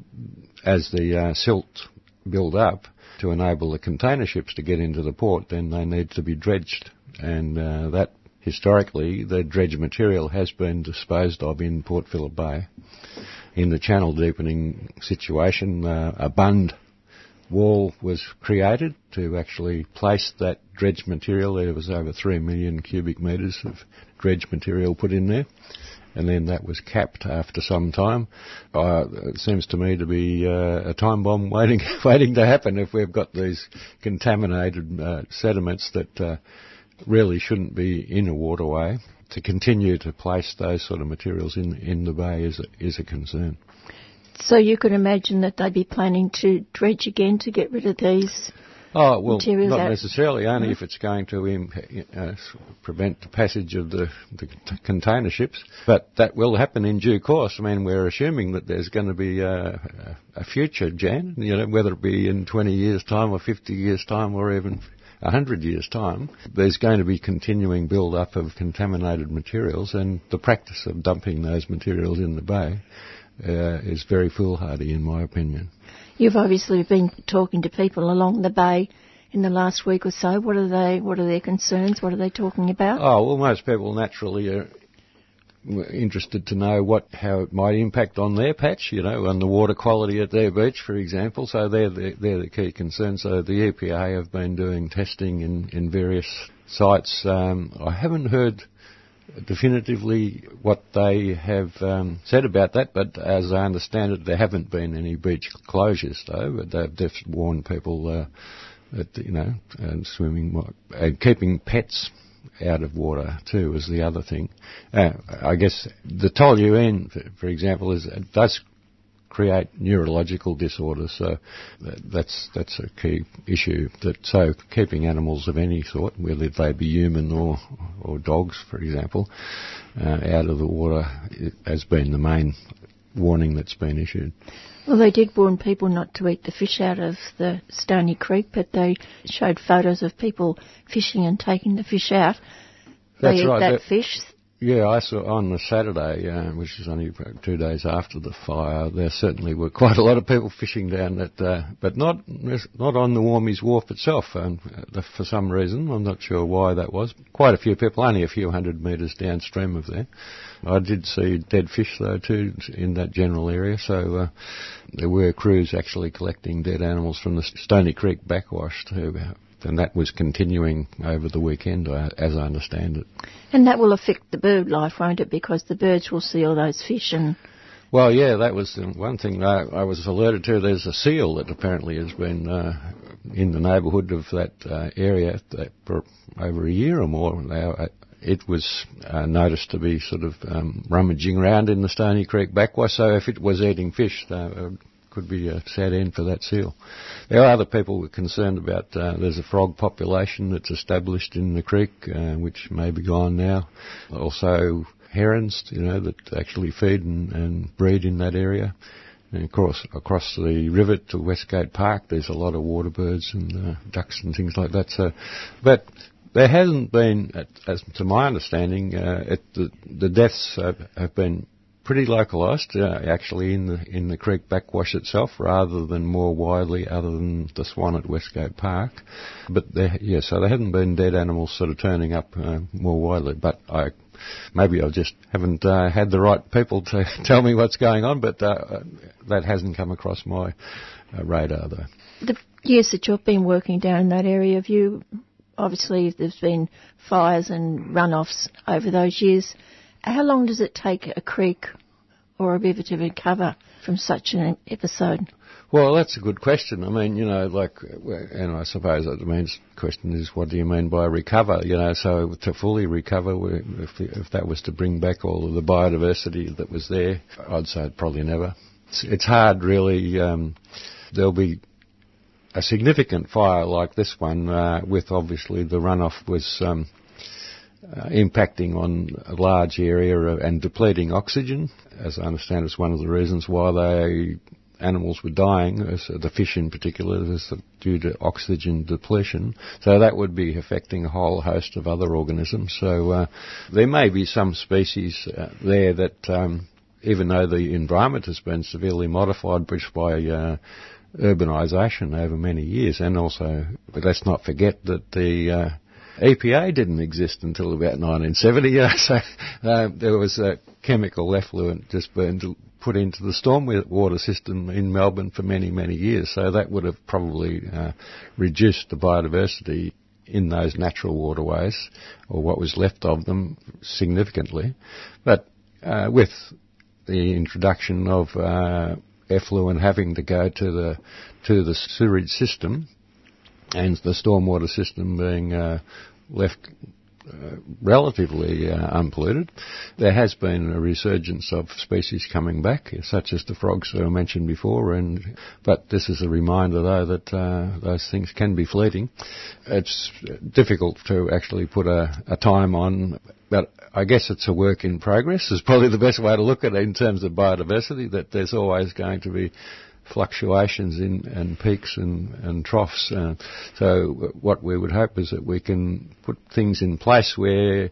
S7: as the uh, silt build up to enable the container ships to get into the port, then they need to be dredged, and uh, that historically, the dredge material has been disposed of in Port Phillip Bay. In the channel deepening situation, uh, a bund wall was created to actually place that dredge material. There was over 3 million cubic metres of dredge material put in there. And then that was capped after some time. Uh, it seems to me to be uh, a time bomb waiting, waiting to happen if we've got these contaminated uh, sediments that uh, really shouldn't be in a waterway. To continue to place those sort of materials in in the bay is a, is a concern.
S2: So you could imagine that they'd be planning to dredge again to get rid of these.
S7: Oh well,
S2: materials
S7: not
S2: out.
S7: necessarily. Only if it's going to imp- uh, prevent the passage of the, the t- container ships. But that will happen in due course. I mean, we're assuming that there's going to be a, a future, Jan. You know, whether it be in 20 years' time or 50 years' time or even hundred years' time, there's going to be continuing build-up of contaminated materials, and the practice of dumping those materials in the bay uh, is very foolhardy, in my opinion.
S2: You've obviously been talking to people along the bay in the last week or so. What are they? What are their concerns? What are they talking about?
S7: Oh well, most people naturally are interested to know what how it might impact on their patch, you know, on the water quality at their beach, for example. So they're the, they're the key concerns. So the EPA have been doing testing in, in various sites. Um, I haven't heard definitively what they have um, said about that, but as I understand it, there haven't been any beach closures though. But they've just warned people uh, that you know, and swimming and keeping pets out of water too is the other thing. Uh, I guess the toluene, for example, is does create neurological disorders. So that's that's a key issue. That so keeping animals of any sort, whether they be human or or dogs, for example, uh, out of the water has been the main warning that's been issued.
S2: Well, they did warn people not to eat the fish out of the Stony Creek, but they showed photos of people fishing and taking the fish out.
S7: That's
S2: they eat
S7: right.
S2: that,
S7: that
S2: fish.
S7: Yeah, I saw on the Saturday, uh, which is only two days after the fire. There certainly were quite a lot of people fishing down that, uh, but not not on the Warmies Wharf itself. And uh, for some reason, I'm not sure why that was. Quite a few people, only a few hundred metres downstream of there. I did see dead fish though too in that general area. So uh, there were crews actually collecting dead animals from the Stony Creek backwash too and that was continuing over the weekend, as I understand it.
S2: And that will affect the bird life, won't it? Because the birds will see all those fish and.
S7: Well, yeah, that was one thing I, I was alerted to. There's a seal that apparently has been uh, in the neighbourhood of that uh, area that for over a year or more now. Uh, it was uh, noticed to be sort of um, rummaging around in the Stony Creek backwash. So if it was eating fish, uh, could be a sad end for that seal. There are other people who are concerned about uh, there's a frog population that's established in the creek, uh, which may be gone now. Also, herons, you know, that actually feed and, and breed in that area. And of course, across the river to Westgate Park, there's a lot of water birds and uh, ducks and things like that. So, but there hasn't been, as to my understanding, uh, it, the, the deaths have, have been pretty localised, uh, actually in the in the creek backwash itself, rather than more widely, other than the swan at Westgate Park. But there, yeah, so there hadn't been dead animals sort of turning up uh, more widely. But I maybe I just haven't uh, had the right people to tell me what's going on. But uh, that hasn't come across my uh, radar though.
S2: The years that you've been working down in that area, have you obviously there's been fires and runoffs over those years how long does it take a creek or a river to recover from such an episode?
S7: Well, that's a good question. I mean, you know, like, and I suppose the main question is, what do you mean by recover? You know, so to fully recover, if, if that was to bring back all of the biodiversity that was there, I'd say probably never. It's, it's hard, really. Um, there'll be a significant fire like this one, uh, with obviously the runoff was um, uh, impacting on a large area and depleting oxygen. As I understand, it's one of the reasons why they animals were dying, the fish in particular, due to oxygen depletion. So that would be affecting a whole host of other organisms. So uh, there may be some species uh, there that, um, even though the environment has been severely modified just by uh, urbanisation over many years, and also, let's not forget that the uh, EPA didn't exist until about 1970. Uh, so uh, there was a chemical effluent just burned, put into the stormwater system in Melbourne for many, many years. So that would have probably uh, reduced the biodiversity in those natural waterways, or what was left of them, significantly. But uh, with the introduction of uh, effluent having to go to the to the sewerage system, and the stormwater system being uh, left uh, relatively uh, unpolluted. There has been a resurgence of species coming back, such as the frogs that I mentioned before. And but this is a reminder, though, that uh, those things can be fleeting. It's difficult to actually put a, a time on, but I guess it's a work in progress. Is probably the best way to look at it in terms of biodiversity. That there's always going to be fluctuations in and peaks and, and troughs. Uh, so what we would hope is that we can put things in place where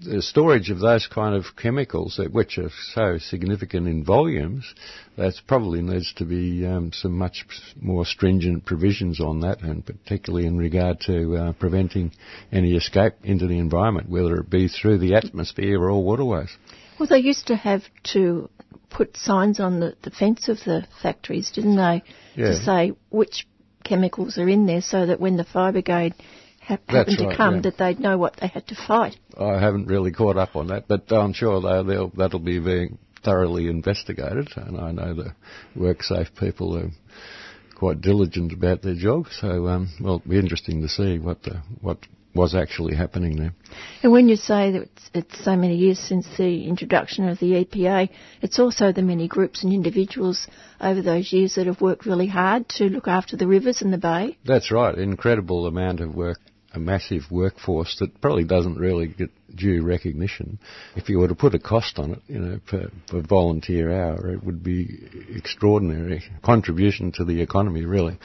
S7: the storage of those kind of chemicals, which are so significant in volumes, that probably needs to be um, some much more stringent provisions on that, and particularly in regard to uh, preventing any escape into the environment, whether it be through the atmosphere or waterways.
S2: Well, they used to have to put signs on the, the fence of the factories, didn't they, yeah. to say which chemicals are in there so that when the fire brigade ha- happened right, to come, yeah. that they'd know what they had to fight.
S7: I haven't really caught up on that, but I'm sure they'll, that'll be being thoroughly investigated, and I know the WorkSafe people are quite diligent about their job, so um, well, it'll be interesting to see what the, what was actually happening there.
S2: And when you say that it's, it's, so many years since the introduction of the EPA, it's also the many groups and individuals over those years that have worked really hard to look after the rivers and the bay.
S7: That's right, incredible amount of work, a massive workforce that probably doesn't really get due recognition. If you were to put a cost on it, you know, per, per volunteer hour, it would be extraordinary contribution to the economy, really.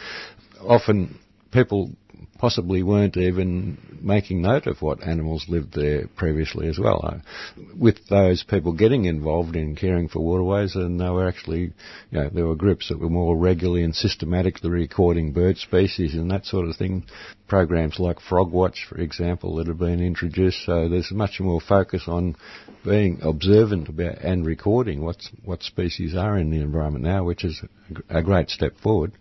S7: Often people possibly weren't even making note of what animals lived there previously as well. Uh, with those people getting involved in caring for waterways, and they were actually, you know, there were groups that were more regularly and systematically recording bird species and that sort of thing. Programs like Frog Watch, for example, that have been introduced. So there's much more focus on being observant about and recording what's, what species are in the environment now, which is a great step forward.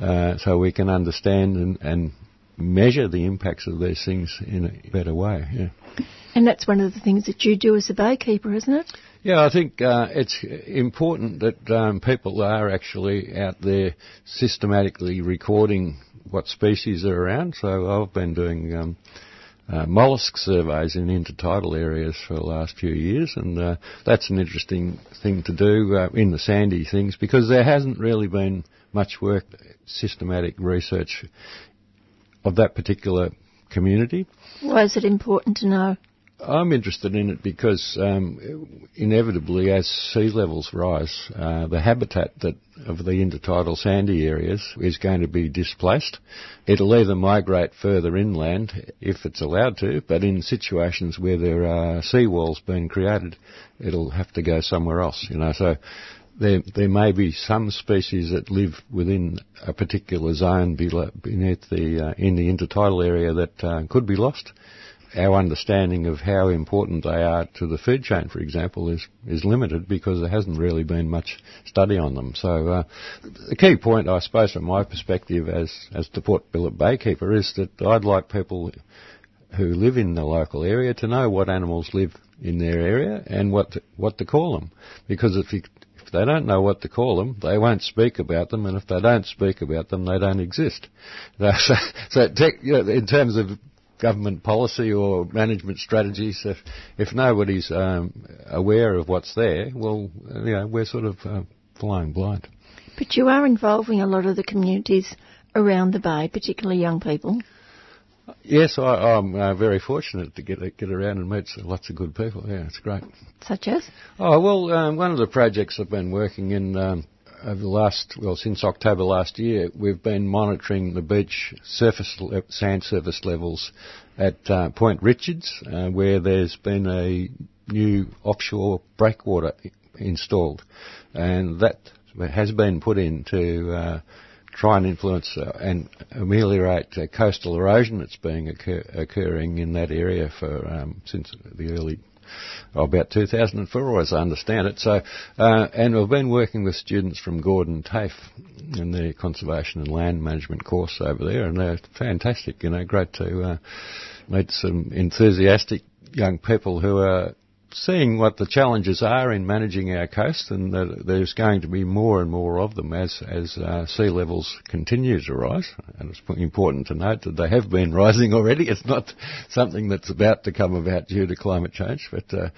S7: Uh, so we can understand and, and measure the impacts of these things in a better way. Yeah.
S2: And that's one of the things that you do as a baykeeper, isn't it?
S7: Yeah, I think uh, it's important that um, people are actually out there systematically recording what species are around. So I've been doing um, uh, mollusk surveys in intertidal areas for the last few years, and uh, that's an interesting thing to do uh, in the sandy things because there hasn't really been much work, systematic research of that particular community.
S2: Why is it important to know?
S7: I'm interested in it because um, inevitably, as sea levels rise, uh, the habitat that of the intertidal sandy areas is going to be displaced. It'll either migrate further inland if it's allowed to, but in situations where there are seawalls being created, it'll have to go somewhere else. You know, so there, there may be some species that live within a particular zone beneath the uh, in the intertidal area that uh, could be lost our understanding of how important they are to the food chain, for example, is, is limited because there hasn't really been much study on them. So uh, the key point, I suppose, from my perspective as, as the Port Phillip Baykeeper is that I'd like people who live in the local area to know what animals live in their area and what to, what to call them. Because if you, they don't know what to call them, they won't speak about them, and if they don't speak about them, they don't exist. So, so tech, you know, in terms of government policy or management strategies. If, if nobody's um, aware of what's there, well, you know, we're sort of uh, flying blind.
S2: But you are involving a lot of the communities around the bay, particularly young people.
S7: Yes, I, am uh, very fortunate to get get around and meet lots of good people. Yeah, it's great.
S2: Such as?
S7: Oh well, um, one of the projects I've been working in um, over the last, well, since October last year, we've been monitoring the beach surface le- sand surface levels at uh, Point Richards, uh, where there's been a new offshore breakwater installed, and that has been put in to uh, try and influence uh, and ameliorate uh, coastal erosion that's been occur- occurring in that area for um, since the early oh, about 2004, as I understand it. So, uh, and we've been working with students from Gordon TAFE in the conservation and land management course over there, and they're fantastic. You know, great to uh, meet some enthusiastic young people who are seeing what the challenges are in managing our coast, and that there's going to be more and more of them as as uh, sea levels continue to rise. And it's important to note that they have been rising already. It's not something that's about to come about due to climate change, but uh,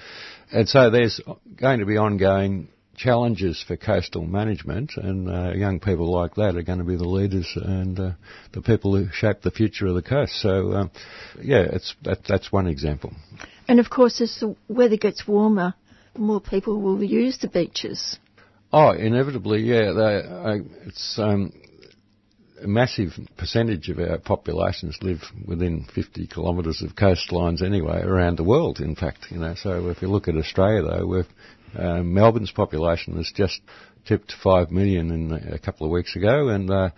S7: and so there's going to be ongoing challenges for coastal management, and uh, young people like that are going to be the leaders and uh, the people who shape the future of the coast. So, um, yeah, it's that, that's one example.
S2: And of course, as the weather gets warmer, more people will use the beaches.
S7: Oh, inevitably, yeah. They, it's um, a massive percentage of our populations live within 50 kilometres of coastlines anyway, around the world, in fact. You know, so if you look at Australia, though, uh, Melbourne's population has just tipped 5 million in a couple of weeks ago, and uh,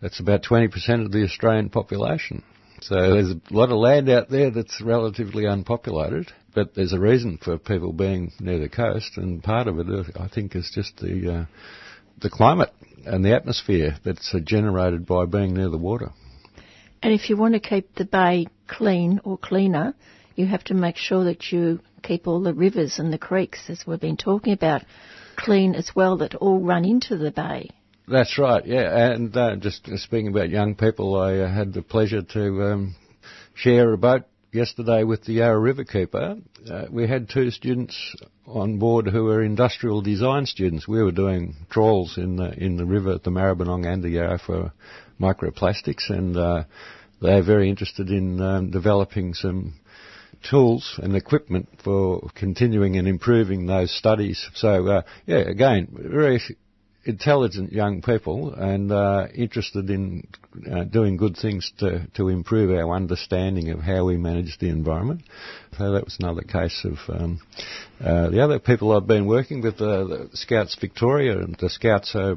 S7: that's about 20% of the Australian population. So there's a lot of land out there that's relatively unpopulated, but there's a reason for people being near the coast, and part of it, I think, is just the uh, the climate and the atmosphere that's uh, generated by being near the water.
S2: And if you want to keep the bay clean or cleaner, you have to make sure that you keep all the rivers and the creeks, as we've been talking about, clean as well, that all run into the bay.
S7: That's right, yeah. And uh, just speaking about young people, I uh, had the pleasure to um, share a boat yesterday with the Yarra River Keeper. Uh, we had two students on board who were industrial design students. We were doing trawls in the in the river, at the Maribyrnong and the Yarra for microplastics, and uh, they're very interested in um, developing some tools and equipment for continuing and improving those studies. So, uh, yeah, again, very intelligent young people and uh, interested in uh, doing good things to, to improve our understanding of how we manage the environment. So that was another case of um, uh, the other people I've been working with, uh, the Scouts Victoria, and the Scouts are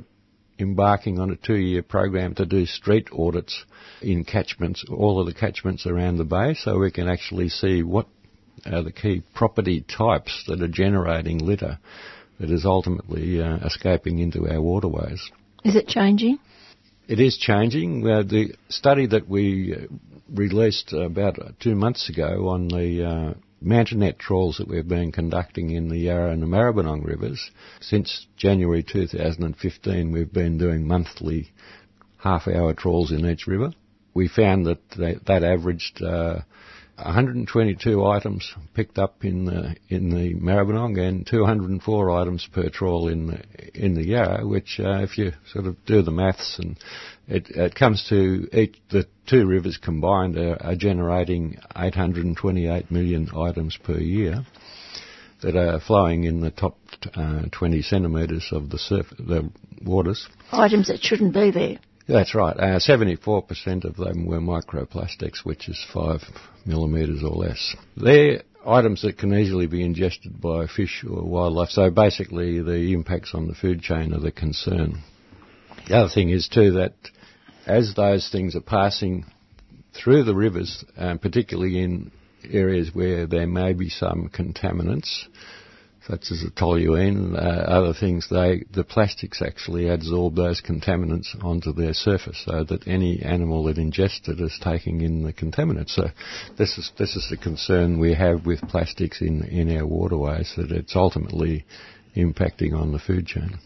S7: embarking on a two-year program to do street audits in catchments, all of the catchments around the bay, so we can actually see what are the key property types that are generating litter that is ultimately uh, escaping into our waterways.
S2: Is it changing?
S7: It is changing. Uh, the study that we uh, released about two months ago on the uh, net trawls that we've been conducting in the Yarra and the Maribyrnong rivers, since January 2015 we've been doing monthly half-hour trawls in each river. We found that they, that averaged uh, 122 items picked up in the in the Maribyrnong and 204 items per trawl in the, in the Yarra, which uh, if you sort of do the maths and it, it comes to each, the two rivers combined are, are generating 828 million items per year that are flowing in the top uh, 20 centimetres of the surf- the waters.
S2: Items that shouldn't be there.
S7: That's right. Uh, 74% of them were microplastics, which is 5 millimetres or less. They're items that can easily be ingested by fish or wildlife, so basically the impacts on the food chain are the concern. The other thing is too that as those things are passing through the rivers, um, particularly in areas where there may be some contaminants, such as the toluene, uh, other things, they, the plastics actually absorb those contaminants onto their surface so that any animal that ingests it is taking in the contaminants. So this is, this is the concern we have with plastics in, in our waterways, that it's ultimately impacting on the food chain.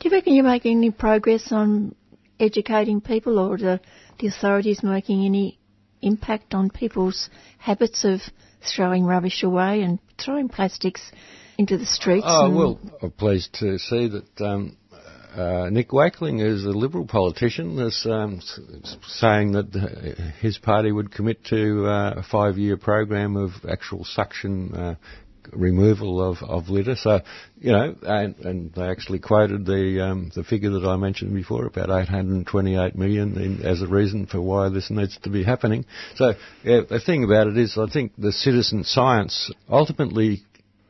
S2: Do you reckon you're making any progress on educating people or the, the authorities making any impact on people's habits of throwing rubbish away and throwing plastics into the streets?
S7: Oh, well, I'm pleased to see that um, uh, Nick Wakeling, who's a Liberal politician, is um, saying that his party would commit to uh, a five-year program of actual suction uh, removal of, of litter. So, you know, and, and they actually quoted the um, the figure that I mentioned before, about 828 million, in, as a reason for why this needs to be happening. So, yeah, the thing about it is, I think the citizen science ultimately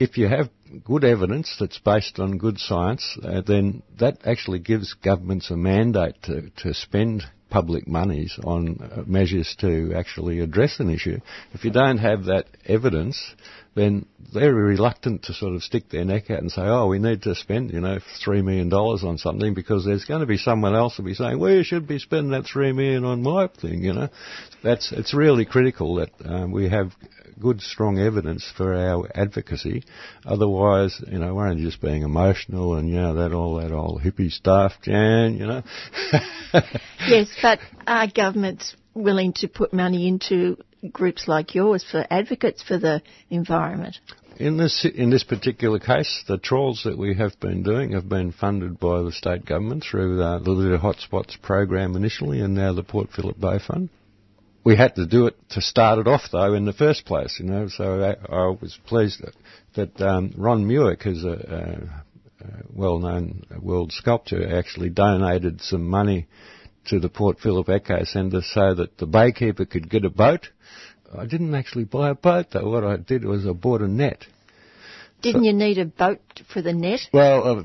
S7: if you have good evidence that's based on good science, uh, then that actually gives governments a mandate to, to spend public monies on uh, measures to actually address an issue. If you don't have that evidence, then they're reluctant to sort of stick their neck out and say, oh, we need to spend, you know, three million dollars on something because there's going to be someone else who'll be saying, well, you should be spending that 3 million on my thing, you know. That's, it's really critical that um, we have good, strong evidence for our advocacy. Otherwise, you know, we're only just being emotional and, you know, that all that old hippie stuff, Jan, you know.
S2: yes, but are governments willing to put money into groups like yours for advocates for the environment?
S7: In this in this particular case, the trawls that we have been doing have been funded by the state government through the Hotspots program initially, and now the Port Phillip Bay Fund we had to do it to start it off though in the first place, you know. So I, I was pleased that, that um, Ron Muir, who's a, a, a, well-known world sculptor, actually donated some money to the Port Phillip Eco Centre so that the baykeeper could get a boat. I didn't actually buy a boat though. What I did was I bought a net.
S2: Didn't so, you need a boat for the net?
S7: Well, uh,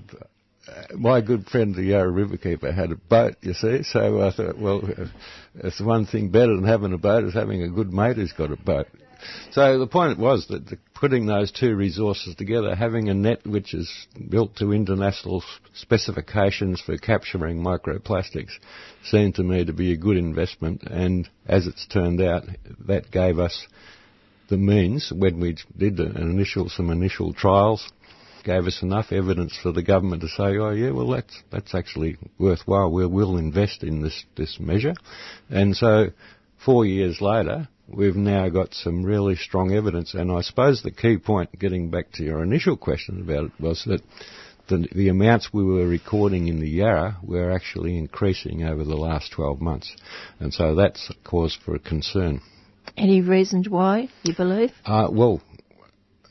S7: my good friend the Yarra Riverkeeper had a boat, you see, so I thought, well, it's one thing better than having a boat is having a good mate who's got a boat. So the point was that the, putting those two resources together, having a net which is built to international specifications for capturing microplastics, seemed to me to be a good investment. And as it's turned out, that gave us the means when we did an initial some initial trials gave us enough evidence for the government to say, oh yeah, well that's that's actually worthwhile. We will invest in this this measure, and so four years later, we've now got some really strong evidence. And I suppose the key point, getting back to your initial question about it, was that the, the amounts we were recording in the Yarra were actually increasing over the last 12 months, and so that's a cause for concern.
S2: Any reasons why you believe?
S7: Uh, well,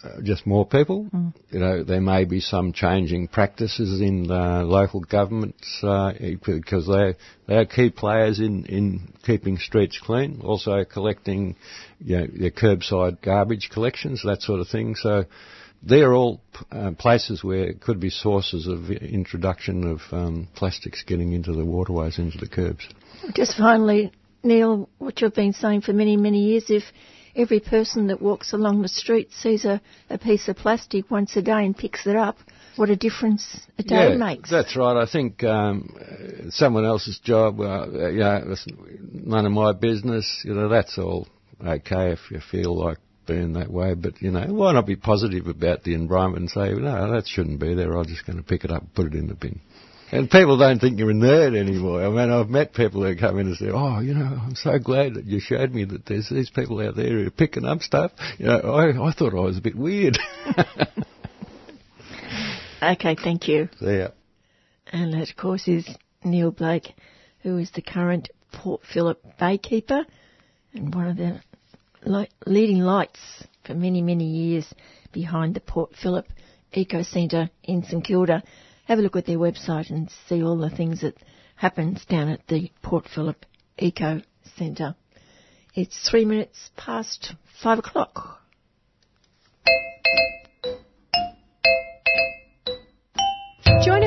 S7: uh, just more people. Mm. You know, there may be some changing practices in local governments uh, because they they are key players in, in keeping streets clean. Also collecting, you know, your curbside garbage collections, that sort of thing. So they're all uh, places where it could be sources of introduction of um, plastics getting into the waterways, into the curbs.
S2: Just finally, Neil, what you've been saying for many, many years, if every person that walks along the street sees a, a piece of plastic once a day and picks it up, what a difference a day
S7: yeah,
S2: makes.
S7: That's right. I think um, someone else's job, uh, you know, it's none of my business. You know, that's all okay if you feel like being that way. But you know, why not be positive about the environment and say, no, that shouldn't be there. I'm just going to pick it up and put it in the bin. And people don't think you're a nerd anymore. I mean, I've met people who come in and say, "Oh, you know, I'm so glad that you showed me that there's these people out there who are picking up stuff." You know, I, I thought I was a bit weird.
S2: Okay, thank you.
S7: Ya.
S2: And that, of course, is Neil Blake, who is the current Port Phillip baykeeper and one of the leading lights for many, many years behind the Port Phillip Eco Centre in St Kilda. Have a look at their website and see all the things that happens down at the Port Phillip Eco Centre. It's three minutes past five o'clock.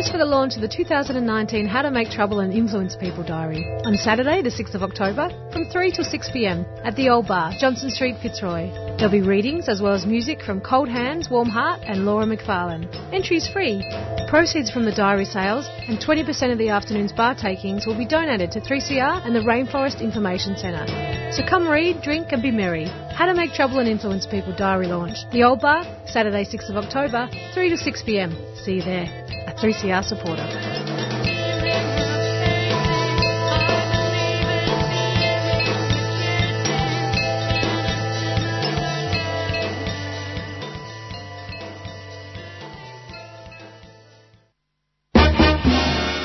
S8: For the launch of the 2019 How to Make Trouble and Influence People diary on Saturday, the 6th of October, from 3 till 6 pm at the Old Bar, Johnson Street, Fitzroy. There'll be readings as well as music from Cold Hands, Warm Heart, and Laura McFarlane. Entry is free. Proceeds from the diary sales and 20% of the afternoon's bar takings will be donated to 3CR and the Rainforest Information Centre. So come read, drink, and be merry. How to Make Trouble and Influence People diary launch. The Old Bar, Saturday, 6th of October, 3 to 6 pm. See you there. A 3CR supporter.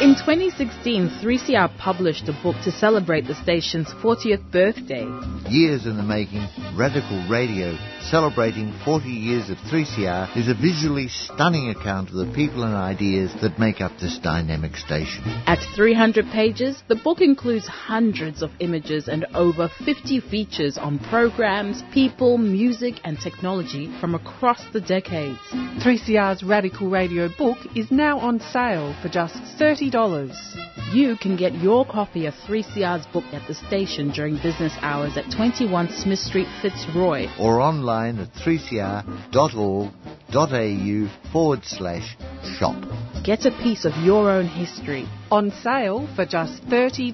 S9: In 2016, 3CR published a book to celebrate the station's 40th birthday.
S10: Years in the making, Radical Radio, celebrating 40 years of 3CR, is a visually stunning account of the people and ideas that make up this dynamic station.
S9: At 300 pages, the book includes hundreds of images and over 50 features on programs, people, music, and technology from across the decades.
S11: 3CR's Radical Radio book is now on sale for just $30.
S9: You can get your copy of 3CR's book at the station during business hours at 21 Smith Street, Fitzroy.
S10: Or online at 3cr.org.au forward slash shop.
S9: Get a piece of your own history.
S11: On sale for just $30.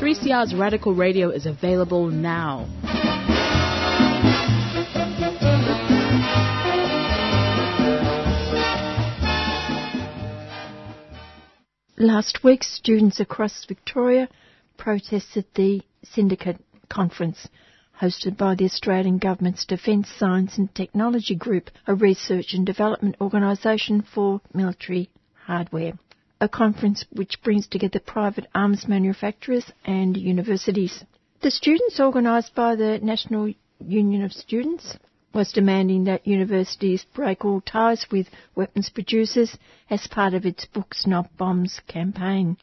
S9: 3CR's Radical Radio is available now.
S2: Last week, students across Victoria protested the Syndicate Conference hosted by the Australian Government's Defence Science and Technology Group, a research and development organisation for military hardware. A conference which brings together private arms manufacturers and universities. The students organised by the National Union of Students was demanding that universities break all ties with weapons producers as part of its Books Not Bombs campaign.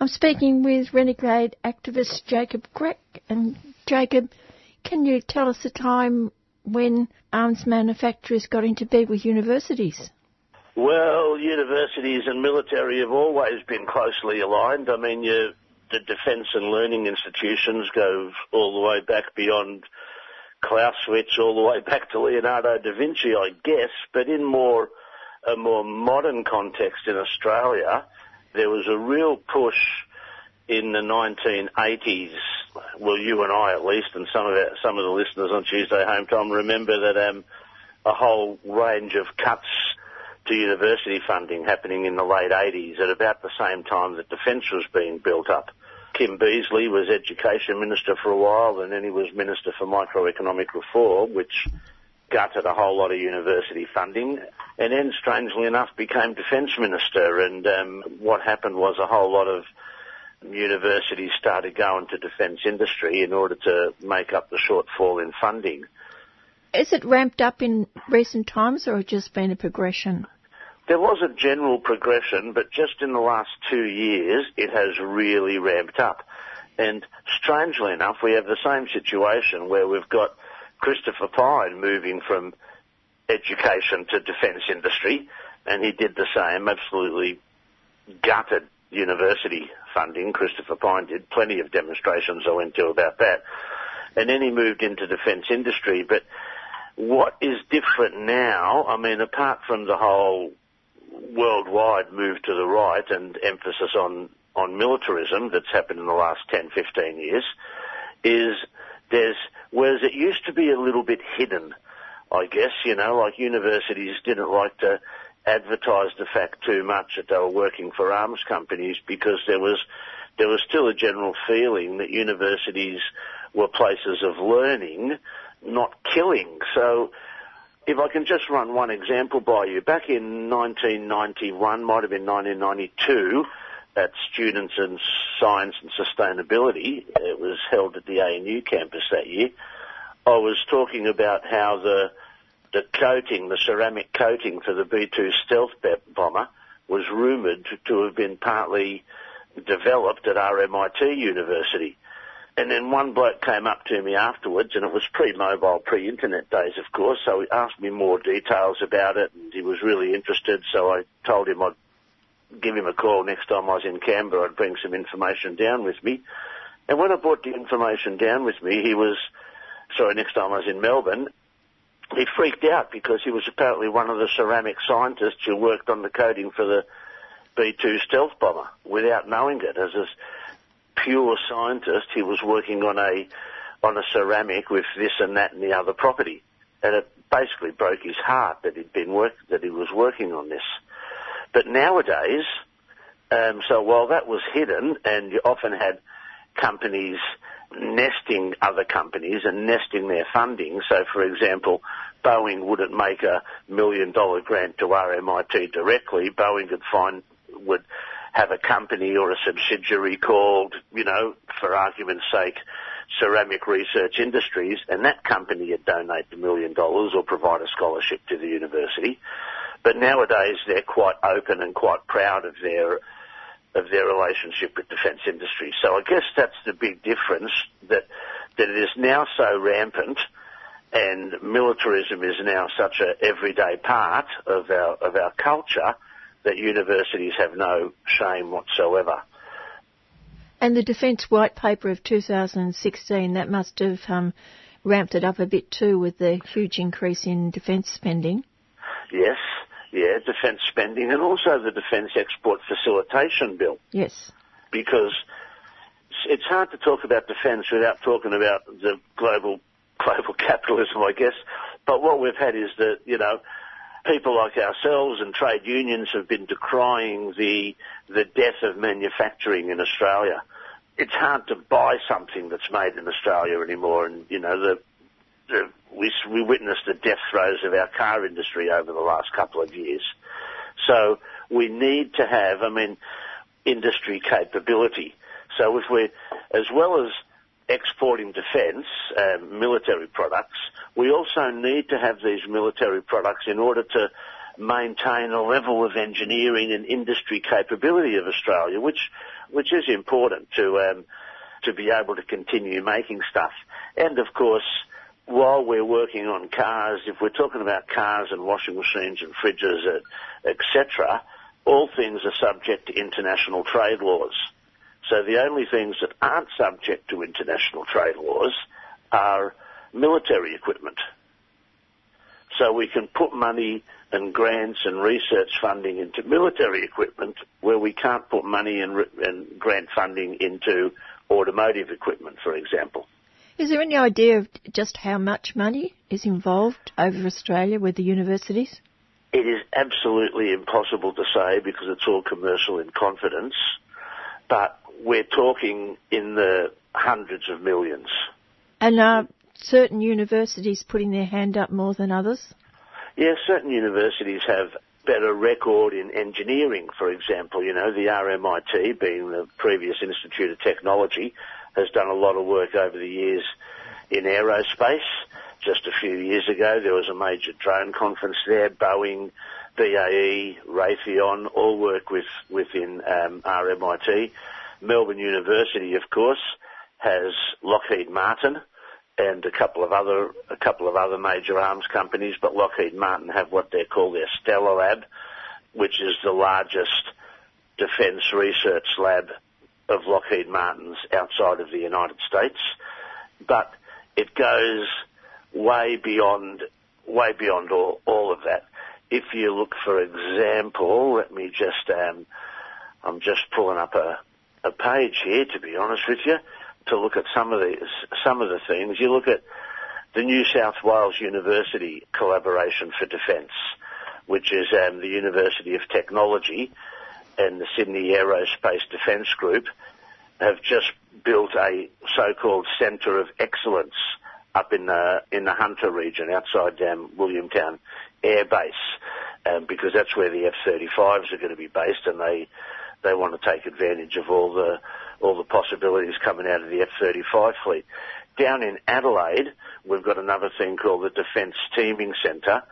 S2: I'm speaking with renegade activist Jacob Grech. And Jacob, can you tell us a time when arms manufacturers got into bed with universities?
S12: Well, universities and military have always been closely aligned. I mean, you, the defence and learning institutions go all the way back beyond Clausewitz all the way back to Leonardo da Vinci, I guess, but in more a more modern context in Australia, there was a real push in the 1980s. Well, you and I, at least, and some of our, some of the listeners on Tuesday Home Time remember that um, a whole range of cuts to university funding happening in the late 80s at about the same time that defence was being built up. Kim Beazley was Education Minister for a while, and then he was Minister for Microeconomic Reform, which gutted a whole lot of university funding, and then, strangely enough, became Defence Minister. And um, what happened was a whole lot of universities started going to defence industry in order to make up the shortfall in funding.
S2: Is it ramped up in recent times, or just been a progression?
S12: There was a general progression, but just in the last two years, it has really ramped up. And strangely enough, we have the same situation where we've got Christopher Pyne moving from education to defence industry, and he did the same, absolutely gutted university funding. Christopher Pyne did plenty of demonstrations I went to about that. And then he moved into defence industry. But what is different now, I mean, apart from the whole worldwide move to the right and emphasis on, on militarism that's happened in the last 10, 15 years, is there's, whereas it used to be a little bit hidden, I guess, you know, like universities didn't like to advertised the fact too much that they were working for arms companies because there was there was still a general feeling that universities were places of learning, not killing. So if I can just run one example by you, back in 1991, might have been 1992, at Students in Science and Sustainability, it was held at the ANU campus that year, I was talking about how the the coating, the ceramic coating for the B-2 stealth bomber was rumoured to have been partly developed at RMIT University. And then one bloke came up to me afterwards, and it was pre-mobile, pre-internet days, of course, so he asked me more details about it, and he was really interested, so I told him I'd give him a call next time I was in Canberra, I'd bring some information down with me. And when I brought the information down with me, he was sorry, next time I was in Melbourne, he freaked out because he was apparently one of the ceramic scientists who worked on the coating for the B-2 stealth bomber without knowing it. As a pure scientist, he was working on a on a ceramic with this and that and the other property, and it basically broke his heart that he'd been work that he was working on this. But nowadays, um, so while that was hidden, and you often had companies nesting other companies and nesting their funding. So, for example, Boeing wouldn't make a million dollar grant to RMIT directly. Boeing would find would have a company or a subsidiary called, you know, for argument's sake, Ceramic Research Industries, and that company would donate the million dollars or provide a scholarship to the university. But nowadays they're quite open and quite proud of their of their relationship with defence industry. So I guess that's the big difference that that it is now so rampant and militarism is now such an everyday part of our of our culture that universities have no shame whatsoever.
S2: And the Defence White Paper of 2016 that must have um, ramped it up a bit too with the huge increase in defence spending.
S12: Yes, yeah, defence spending and also the Defence Export Facilitation Bill.
S2: Yes.
S12: Because it's hard to talk about defence without talking about the global global capitalism, I guess. But what we've had is that you know people like ourselves and trade unions have been decrying the the death of manufacturing in Australia. It's hard to buy something that's made in Australia anymore, and you know the we, we witnessed the death throes of our car industry over the last couple of years. So we need to have, I mean, industry capability. So if we're, as well as exporting defence, um, military products, we also need to have these military products in order to maintain a level of engineering and industry capability of Australia, which which is important to um, to be able to continue making stuff. And of course, while we're working on cars, if we're talking about cars and washing machines and fridges, etc., all things are subject to international trade laws. So the only things that aren't subject to international trade laws are military equipment. So we can put money and grants and research funding into military equipment where we can't put money and, and grant funding into automotive equipment, for example.
S2: Is there any idea of just how much money is involved over Australia with the universities?
S12: It is absolutely impossible to say because it's all commercial in confidence, but we're talking in the hundreds of millions.
S2: And are certain universities putting their hand up more than others?
S12: Yes, certain universities have better record in engineering, for example. You know, the RMIT, being the previous Institute of Technology, has done a lot of work over the years in aerospace. Just a few years ago, there was a major drone conference there. Boeing, BAE, Raytheon all work with within um, RMIT. Melbourne University, of course, has Lockheed Martin and a couple of other a couple of other major arms companies, but Lockheed Martin have what they call their STELaRLab, which is the largest defence research lab of Lockheed Martin's outside of the United States, but it goes way beyond way beyond all, all of that. If you look, for example, let me just um, I'm just pulling up a, a page here to be honest with you to look at some of the some of the things. You look at the New South Wales University collaboration for defence, which is um, the University of Technology and the Sydney Aerospace Defence Group, have just built a so-called Centre of Excellence up in the in the Hunter region outside um, Williamtown Air Base, um, because that's where the F-35s are going to be based, and they they want to take advantage of all the all the possibilities coming out of the F-35 fleet. Down in Adelaide, we've got another thing called the Defence Teaming Centre,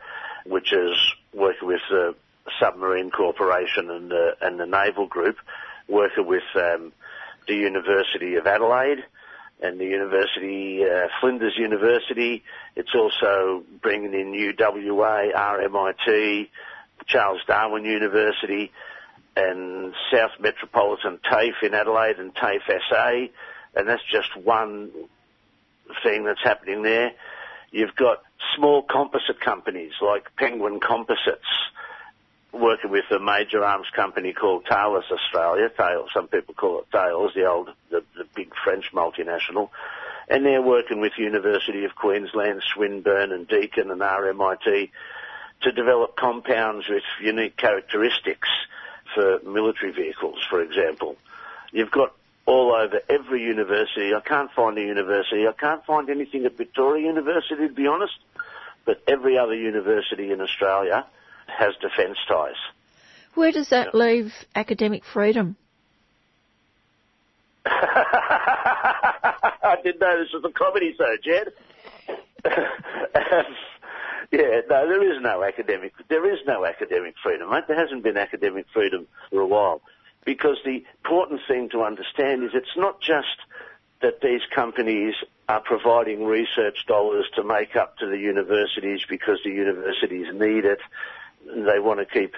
S12: which is working with the Submarine Corporation and the, and the Naval Group, working with um, the University of Adelaide and the University, uh, Flinders University. It's also bringing in UWA, RMIT, Charles Darwin University, and South Metropolitan TAFE in Adelaide and TAFE SA, and that's just one thing that's happening there. You've got small composite companies like Penguin Composites, working with a major arms company called Thales Australia. Thales, some people call it Thales, the old, the, the big French multinational. And they're working with University of Queensland, Swinburne and Deakin and RMIT to develop compounds with unique characteristics for military vehicles, for example. You've got all over every university. I can't find a university. I can't find anything at Victoria University, to be honest. But every other university in Australia has defence ties.
S2: Where does that leave academic freedom?
S12: I didn't know this was a comedy show, Jed. yeah, no, there is no academic. There is no academic freedom, mate. There hasn't been academic freedom for a while, because the important thing to understand is it's not just that these companies are providing research dollars to make up to the universities because the universities need it they want to keep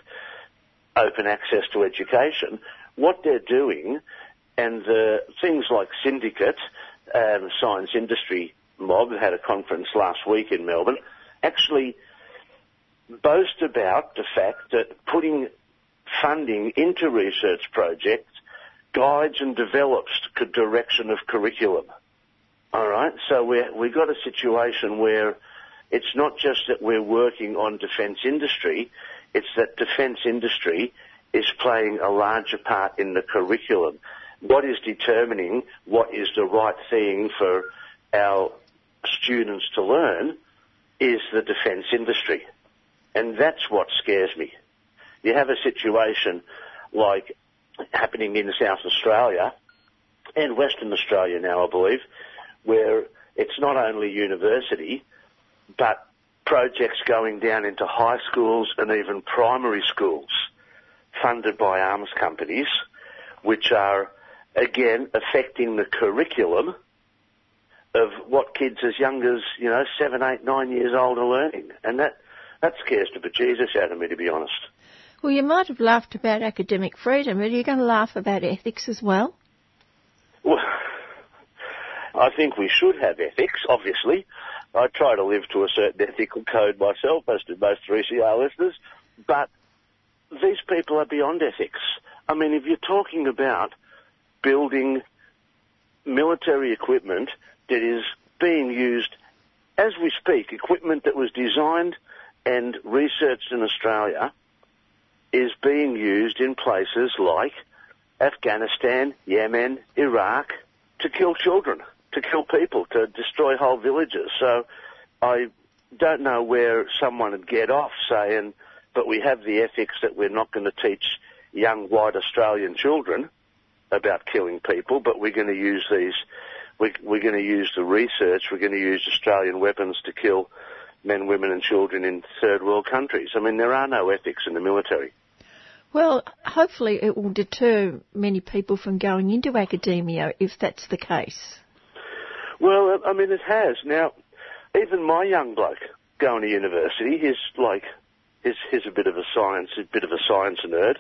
S12: open access to education. What they're doing, and the things like Syndicate, um, Science Industry Mob, had a conference last week in Melbourne, actually boast about the fact that putting funding into research projects guides and develops the direction of curriculum. All right, so we we've got a situation where it's not just that we're working on defence industry, it's that defence industry is playing a larger part in the curriculum. What is determining what is the right thing for our students to learn is the defence industry. And that's what scares me. You have a situation like happening in South Australia and Western Australia now, I believe, where it's not only university, but projects going down into high schools and even primary schools funded by arms companies, which are again affecting the curriculum of what kids as young as, you know, seven, eight, nine years old are learning. And that, that scares the bejesus out of me, to be honest.
S2: Well, you might have laughed about academic freedom, but are you going to laugh about ethics as well?
S12: Well, I think we should have ethics, obviously. I try to live to a certain ethical code myself, as do most 3CR listeners, but these people are beyond ethics. I mean, if you're talking about building military equipment that is being used as we speak, equipment that was designed and researched in Australia is being used in places like Afghanistan, Yemen, Iraq to kill children to kill people, to destroy whole villages. So I don't know where someone would get off saying, but we have the ethics that we're not going to teach young white Australian children about killing people, but we're going to use these, we, we're going to use the research, we're going to use Australian weapons to kill men, women and children in third world countries. I mean, there are no ethics in the military.
S2: Well, hopefully it will deter many people from going into academia if that's the case.
S12: Well, uh, I mean, it has. Now, even my young bloke going to university, he's like, he's, he's a bit of a science, a bit of a science nerd.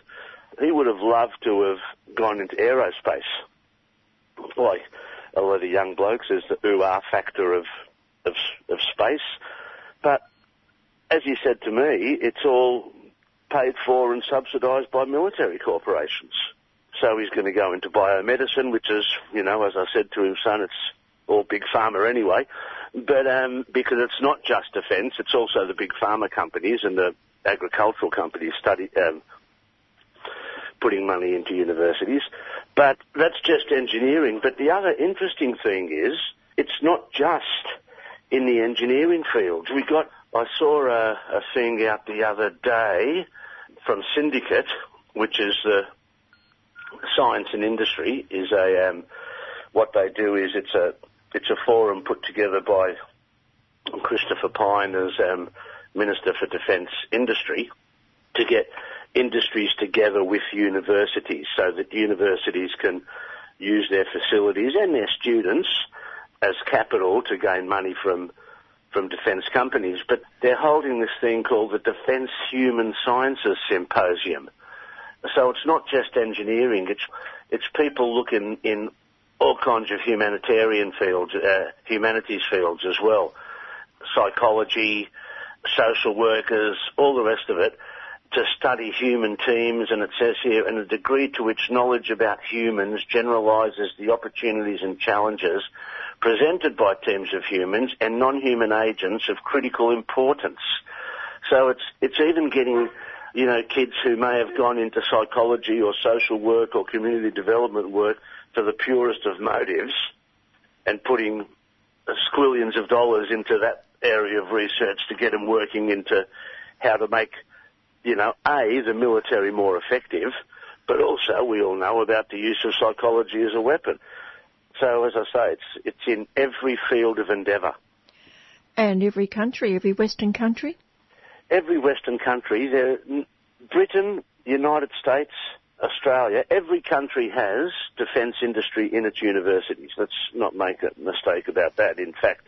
S12: He would have loved to have gone into aerospace. Like a lot of young blokes, there's the ooh factor of, of, of space. But as he said to me, it's all paid for and subsidised by military corporations. So he's going to go into biomedicine, which is, you know, as I said to him, son, it's or big pharma anyway. But um, because it's not just defence, it's also the big pharma companies and the agricultural companies study, um, putting money into universities. But that's just engineering. But the other interesting thing is, it's not just in the engineering field. We got, I saw a, a thing out the other day from Syndicate, which is the science and industry, is a, um, what they do is it's a, it's a forum put together by Christopher Pyne as um, Minister for Defence Industry to get industries together with universities so that universities can use their facilities and their students as capital to gain money from from defence companies. But they're holding this thing called the Defence Human Sciences Symposium. So it's not just engineering; it's it's people looking in all kinds of humanitarian fields, uh, humanities fields as well, psychology, social workers, all the rest of it, to study human teams. And it says here, and the degree to which knowledge about humans generalises the opportunities and challenges presented by teams of humans and non-human agents of critical importance. So it's it's even getting you know kids who may have gone into psychology or social work or community development work for the purest of motives and putting uh, squillions of dollars into that area of research to get them working into how to make, you know, A, the military more effective, but also we all know about the use of psychology as a weapon. So as I say, it's, it's in every field of endeavour.
S2: And every country, every Western country?
S12: Every Western country. Britain, United States, Australia, every country has defence industry in its universities. Let's not make a mistake about that. In fact,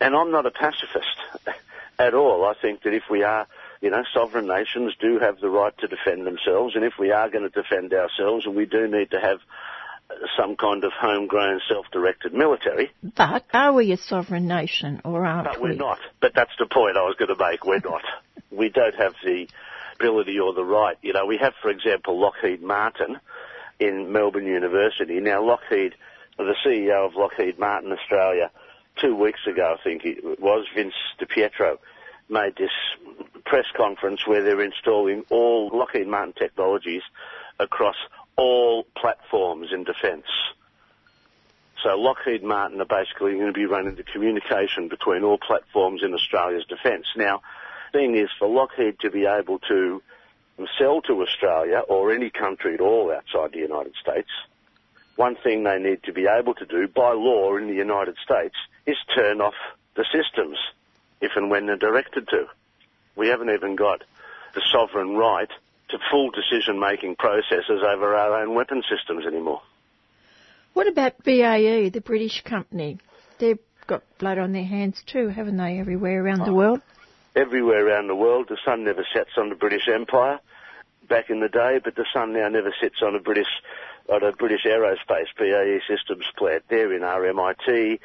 S12: and I'm not a pacifist at all. I think that if we are, you know, sovereign nations do have the right to defend themselves, and if we are going to defend ourselves, and we do need to have some kind of homegrown, self-directed military.
S2: But are we a sovereign nation, or aren't
S12: but
S2: we?
S12: we're not. But that's the point I was going to make. We're not. we don't have the ability or the right. You know, we have, for example, Lockheed Martin in Melbourne University. Now, Lockheed, the CEO of Lockheed Martin Australia, two weeks ago, I think it was, Vince DiPietro, made this press conference where they're installing all Lockheed Martin technologies across all platforms in defence. So Lockheed Martin are basically going to be running the communication between all platforms in Australia's defence. Now, thing is for Lockheed to be able to sell to Australia or any country at all outside the United States, one thing they need to be able to do by law in the United States is turn off the systems if and when they're directed to. We haven't even got the sovereign right to full decision making processes over our own weapon systems anymore.
S2: What about BAE, the British company? They've got blood on their hands too, haven't they, everywhere around the oh. world?
S12: Everywhere around the world, the sun never sets on the British Empire back in the day, but the sun now never sits on a British on a British aerospace BAE Systems plant. They're in RMIT,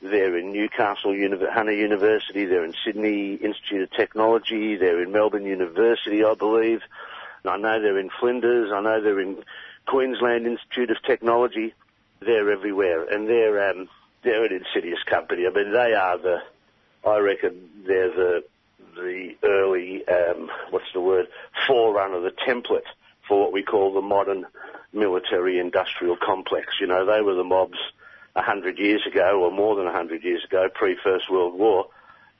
S12: they're in Newcastle Hunter University, they're in Sydney Institute of Technology, they're in Melbourne University, I believe. And I know they're in Flinders, I know they're in Queensland Institute of Technology. They're everywhere, and they're um, they're an insidious company. I mean, they are the, I reckon they're the the early, um, what's the word, forerunner, the template for what we call the modern military industrial complex. You know, they were the mobs a hundred years ago, or more than a hundred years ago, pre-First World War,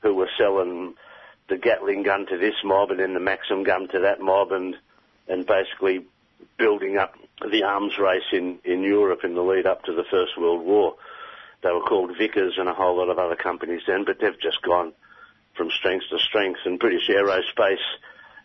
S12: who were selling the Gatling gun to this mob and then the Maxim gun to that mob and, and basically building up the arms race in, in Europe in the lead up to the First World War. They were called Vickers and a whole lot of other companies then, but they've just gone from strength to strength. And British Aerospace,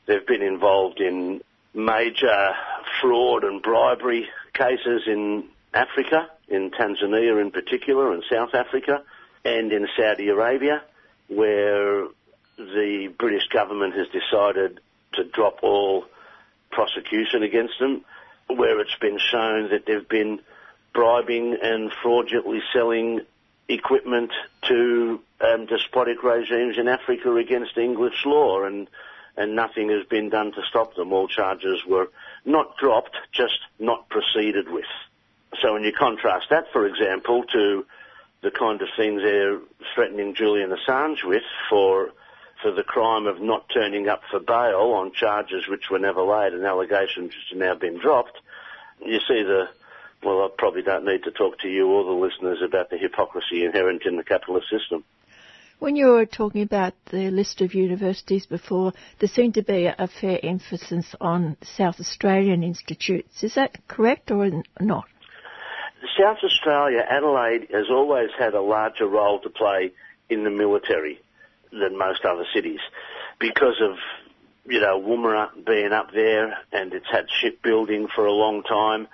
S12: they've been involved in major fraud and bribery cases in Africa, in Tanzania in particular, and South Africa, and in Saudi Arabia, where the British government has decided to drop all prosecution against them, where it's been shown that they've been bribing and fraudulently selling equipment to um, despotic regimes in Africa against English law, and and nothing has been done to stop them. All charges were not dropped, just not proceeded with. So when you contrast that, for example, to the kind of things they're threatening Julian Assange with for for the crime of not turning up for bail on charges which were never laid and allegations which have now been dropped, you see the, well, I probably don't need to talk to you or the listeners about the hypocrisy inherent in the capitalist system.
S2: When you were talking about the list of universities before, there seemed to be a fair emphasis on South Australian institutes. Is that correct or not?
S12: South Australia, Adelaide has always had a larger role to play in the military than most other cities because of, you know, Woomera being up there and it's had shipbuilding for a long time.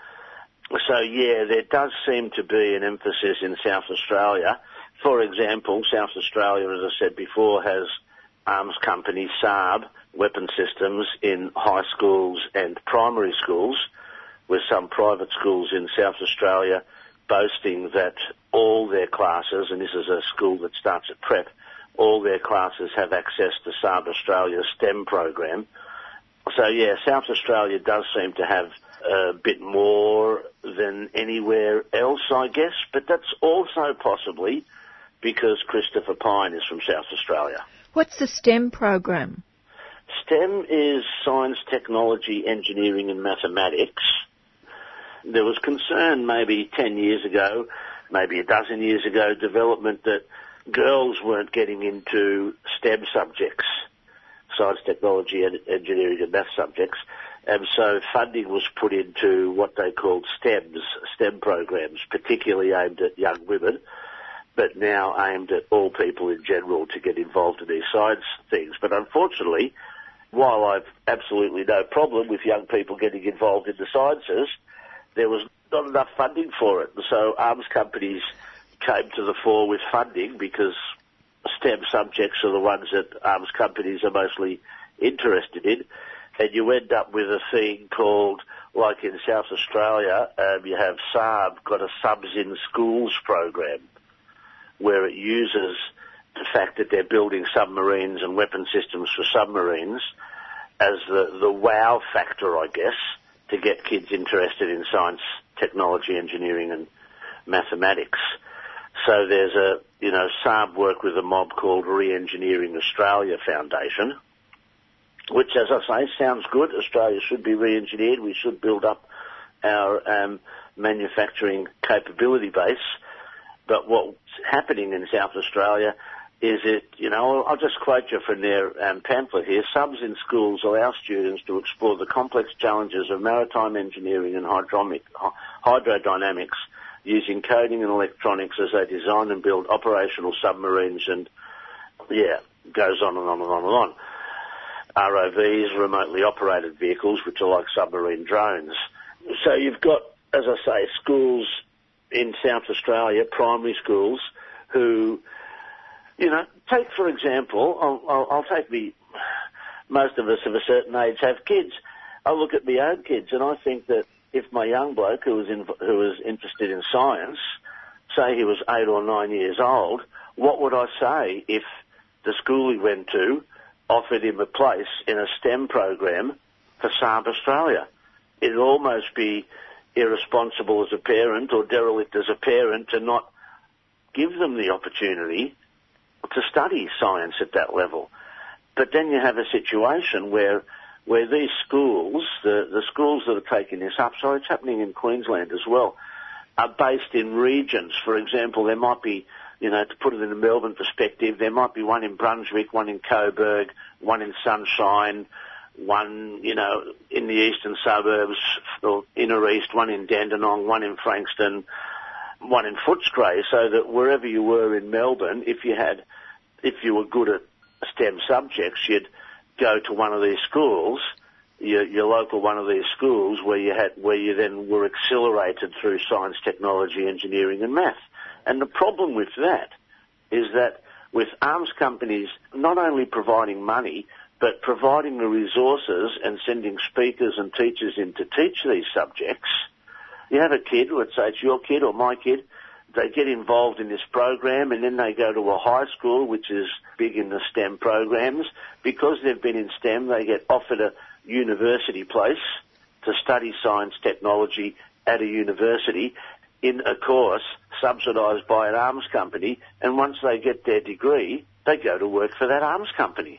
S12: So yeah, there does seem to be an emphasis in South Australia for example, South Australia, as I said before, has um, arms company Saab weapon systems in high schools and primary schools, with some private schools in South Australia boasting that all their classes, and this is a school that starts at prep, all their classes have access to Saab Australia's STEM program. So yeah, South Australia does seem to have a bit more than anywhere else, I guess, but that's also possibly because Christopher Pyne is from South Australia.
S2: What's the STEM program?
S12: STEM is science, technology, engineering and mathematics. There was concern maybe 10 years ago, maybe a dozen years ago, development that girls weren't getting into STEM subjects, science, technology, engineering and math subjects. And so funding was put into what they called STEMs, STEM programs, particularly aimed at young women but now aimed at all people in general to get involved in these science things. But unfortunately, while I've absolutely no problem with young people getting involved in the sciences, there was not enough funding for it. And so arms companies came to the fore with funding because STEM subjects are the ones that arms companies are mostly interested in. And you end up with a thing called, like in South Australia, um, you have Saab got a subs in schools program where it uses the fact that they're building submarines and weapon systems for submarines as the, the wow factor, I guess, to get kids interested in science, technology, engineering and mathematics. So there's a, you know, Saab work with a mob called Re-Engineering Australia Foundation, which, as I say, sounds good. Australia should be re-engineered. We should build up our um, manufacturing capability base. But what's happening in South Australia is it, you know, I'll just quote you from their um, pamphlet here. Subs in schools allow students to explore the complex challenges of maritime engineering and hydrodynamics using coding and electronics as they design and build operational submarines and, yeah, goes on and on and on and on. ROVs, remotely operated vehicles, which are like submarine drones. So you've got, as I say, schools in South Australia, primary schools, who, you know, take for example, I'll, I'll, I'll take the, most of us of a certain age have kids. I look at my own kids and I think that if my young bloke who was in, who was interested in science, say he was eight or nine years old, what would I say if the school he went to offered him a place in a STEM program for Saab Australia? It'd almost be irresponsible as a parent or derelict as a parent to not give them the opportunity to study science at that level. But then you have a situation where where these schools, the, the schools that are taking this up, so it's happening in Queensland as well, are based in regions. For example, there might be, you know, to put it in a Melbourne perspective, there might be one in Brunswick, one in Coburg, one in Sunshine, one, you know, in the eastern suburbs or inner east, one in Dandenong, one in Frankston, one in Footscray, so that wherever you were in Melbourne, if you had, if you were good at STEM subjects, you'd go to one of these schools, your, your local one of these schools, where you had, where you then were accelerated through science, technology, engineering, and math. And the problem with that is that with arms companies not only providing money, but providing the resources and sending speakers and teachers in to teach these subjects, you have a kid, let's say it's your kid or my kid, they get involved in this program and then they go to a high school which is big in the STEM programs. Because they've been in STEM, they get offered a university place to study science technology at a university in a course subsidised by an arms company, and once they get their degree, they go to work for that arms company.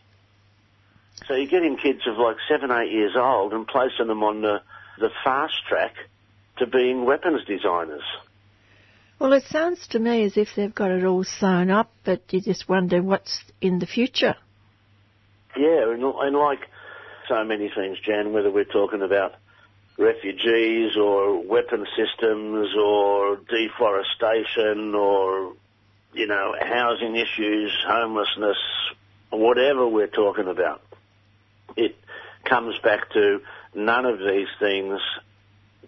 S12: So you're getting kids of like seven, eight years old and placing them on the, the fast track to being weapons designers.
S2: Well, it sounds to me as if they've got it all sewn up, but you just wonder what's in the future.
S12: Yeah, and, and like so many things, Jan, whether we're talking about refugees or weapon systems or deforestation or, you know, housing issues, homelessness, whatever we're talking about, it comes back to none of these things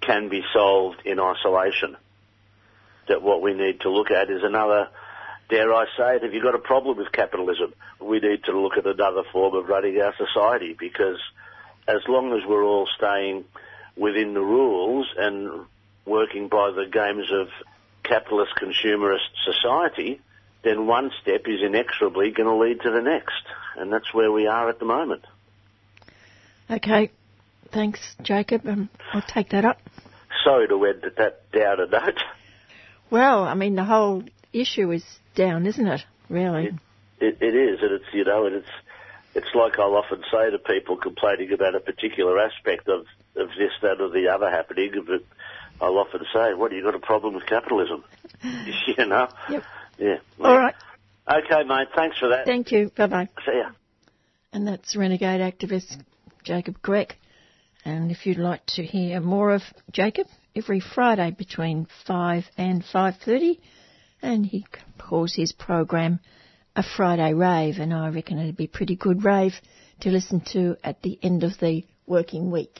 S12: can be solved in isolation. That what we need to look at is another, dare I say it, if you've got a problem with capitalism, we need to look at another form of running our society because as long as we're all staying within the rules and working by the games of capitalist consumerist society, then one step is inexorably going to lead to the next. And that's where we are at the moment.
S2: Okay. Thanks, Jacob. Um, I'll take that up.
S12: Sorry to end at that downer note.
S2: Well, I mean, the whole issue is down, isn't it? Really?
S12: It, it, it is, and it's, you know, and it's, it's like I'll often say to people complaining about a particular aspect of, of this, that, or the other happening, but I'll often say, what, you got a problem with capitalism? you know?
S2: Yep.
S12: Yeah.
S2: All right.
S12: Okay, mate, thanks for that.
S2: Thank you. Bye bye.
S12: See ya.
S2: And that's renegade activist Jacob Grech. And if you'd like to hear more of Jacob, every Friday between 5 and 5.30, and he calls his program a Friday rave, and I reckon it'd be a pretty good rave to listen to at the end of the working week.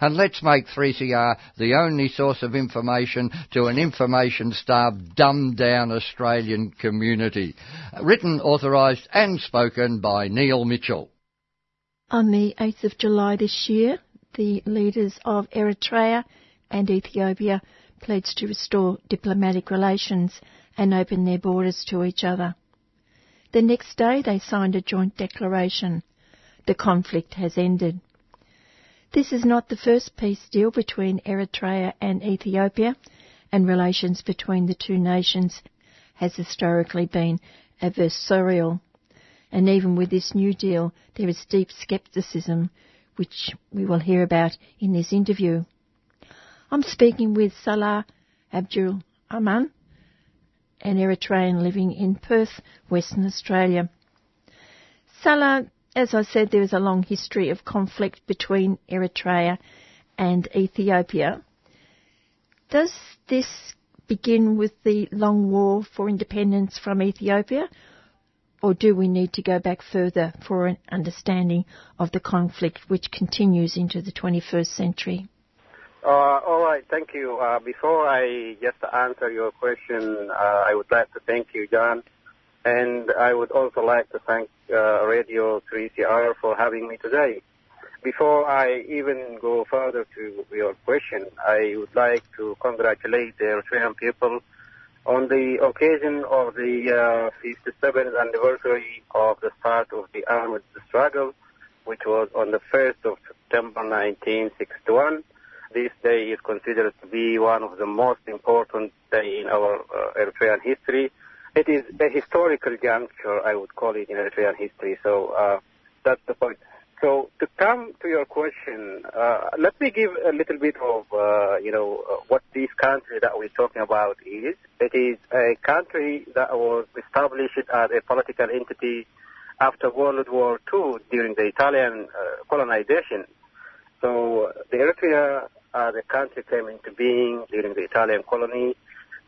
S13: and let's make 3CR the only source of information to an information-starved, dumbed-down Australian community. Written, authorised and spoken by Neil Mitchell.
S2: On the 8th of July this year, the leaders of Eritrea and Ethiopia pledged to restore diplomatic relations and open their borders to each other. The next day, they signed a joint declaration. The conflict has ended. This is not the first peace deal between Eritrea and Ethiopia, and relations between the two nations has historically been adversarial. And even with this new deal, there is deep scepticism, which we will hear about in this interview. I'm speaking with Salah Abdul Aman, an Eritrean living in Perth, Western Australia. Salah, as I said, there is a long history of conflict between Eritrea and Ethiopia. Does this begin with the long war for independence from Ethiopia, or do we need to go back further for an understanding of the conflict which continues into the 21st century?
S14: Uh, all right, thank you. Uh, before I just answer your question, uh, I would like to thank you, John, and I would also like to thank uh, Radio 3CR for having me today. Before I even go further to your question, I would like to congratulate the Eritrean people on the occasion of the uh, 57th anniversary of the start of the armed struggle, which was on the 1st of September 1961. This day is considered to be one of the most important day in our uh, Eritrean history. It is a historical juncture, I would call it, in Eritrean history. So uh, that's the point. So to come to your question, uh, let me give a little bit of, uh, you know, uh, what this country that we're talking about is. It is a country that was established as a political entity after World War II during the Italian uh, colonization. So the Eritrea uh, the country came into being during the Italian colony.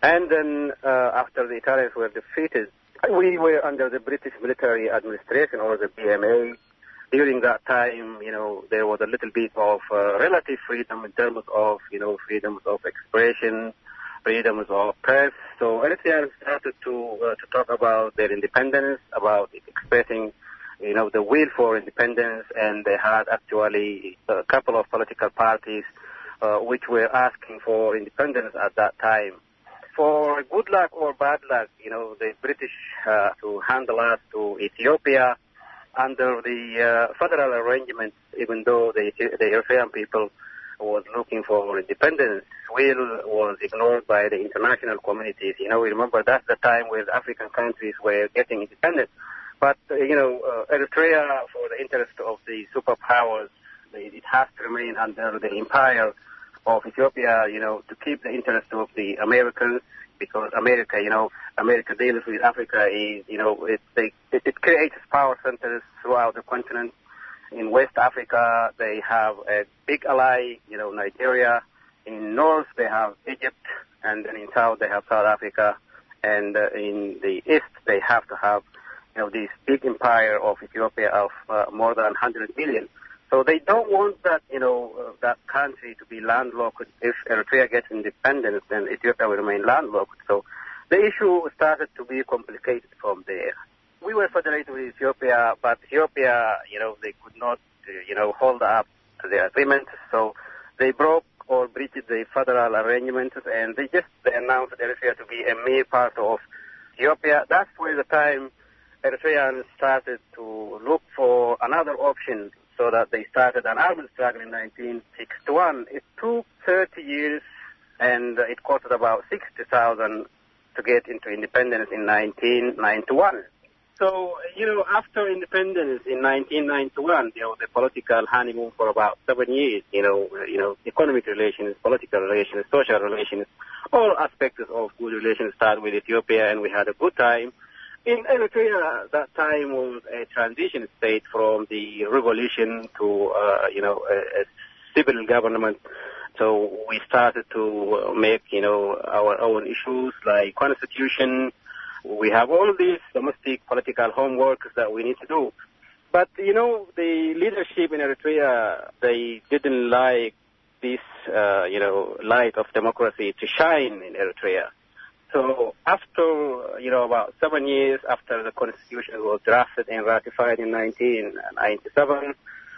S14: And then uh, after the Italians were defeated, we were under the British military administration or the BMA. During that time, you know, there was a little bit of uh, relative freedom in terms of, you know, freedoms of expression, freedoms of press. So Eritrea started to uh, to talk about their independence, about expressing, you know, the will for independence, and they had actually a couple of political parties uh, which were asking for independence at that time for good luck or bad luck, you know, the British uh, to handle us to Ethiopia under the uh, federal arrangement, even though the, the Eritrean people was looking for independence, will was ignored by the international communities. You know, we remember that's the time the African countries were getting independent. But, uh, you know, uh, Eritrea, for the interest of the superpowers, it has to remain under the empire of Ethiopia, you know, to keep the interest of the Americans because America, you know, America deals with Africa is, you know, it, it, it creates power centers throughout the continent. In West Africa, they have a big ally, you know, Nigeria. In North, they have Egypt, and then in South, they have South Africa, and uh, in the East, they have to have, you know, this big empire of Ethiopia of uh, more than 100 million. So they don't want that, you know, uh, that country to be landlocked. If Eritrea gets independence, then Ethiopia will remain landlocked. So the issue started to be complicated from there. We were federated with Ethiopia, but Ethiopia, you know, they could not, uh, you know, hold up the agreement. So they broke or breached the federal arrangements, and they just they announced Eritrea to be a mere part of Ethiopia. That's where the time Eritreans started to look for another option so that they started an armed struggle in 1961. It took 30 years and it costed about 60,000 to get into independence in 1991. So, you know, after independence in 1991, there was a political honeymoon for about seven years, you know, you know, economic relations, political relations, social relations, all aspects of good relations started with Ethiopia and we had a good time. In Eritrea, that time was a transition state from the revolution to, uh, you know, a, a civil government. So we started to make, you know, our own issues like constitution. We have all these domestic political homework that we need to do. But, you know, the leadership in Eritrea, they didn't like this, uh, you know, light of democracy to shine in Eritrea. So after, you know, about seven years after the constitution was drafted and ratified in 1997,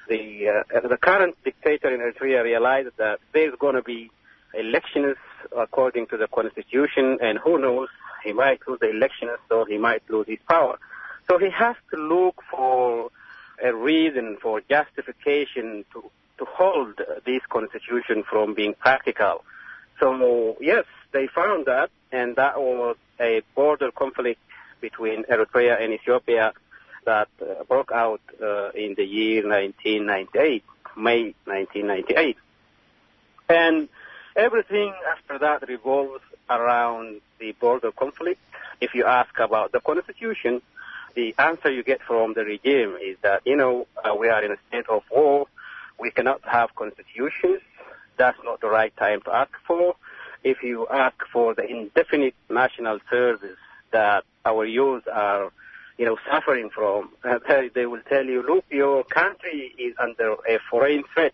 S14: the, uh, the current dictator in Eritrea realized that there's going to be elections according to the constitution, and who knows, he might lose the elections, so he might lose his power. So he has to look for a reason, for justification to, to hold this constitution from being practical. So, yes, they found that, and that was a border conflict between Eritrea and Ethiopia that uh, broke out uh, in the year 1998, May 1998. And everything after that revolves around the border conflict. If you ask about the constitution, the answer you get from the regime is that, you know, uh, we are in a state of war. We cannot have constitutions. That's not the right time to ask for if you ask for the indefinite national service that our youth are, you know, suffering from, they will tell you, look, your country is under a foreign threat.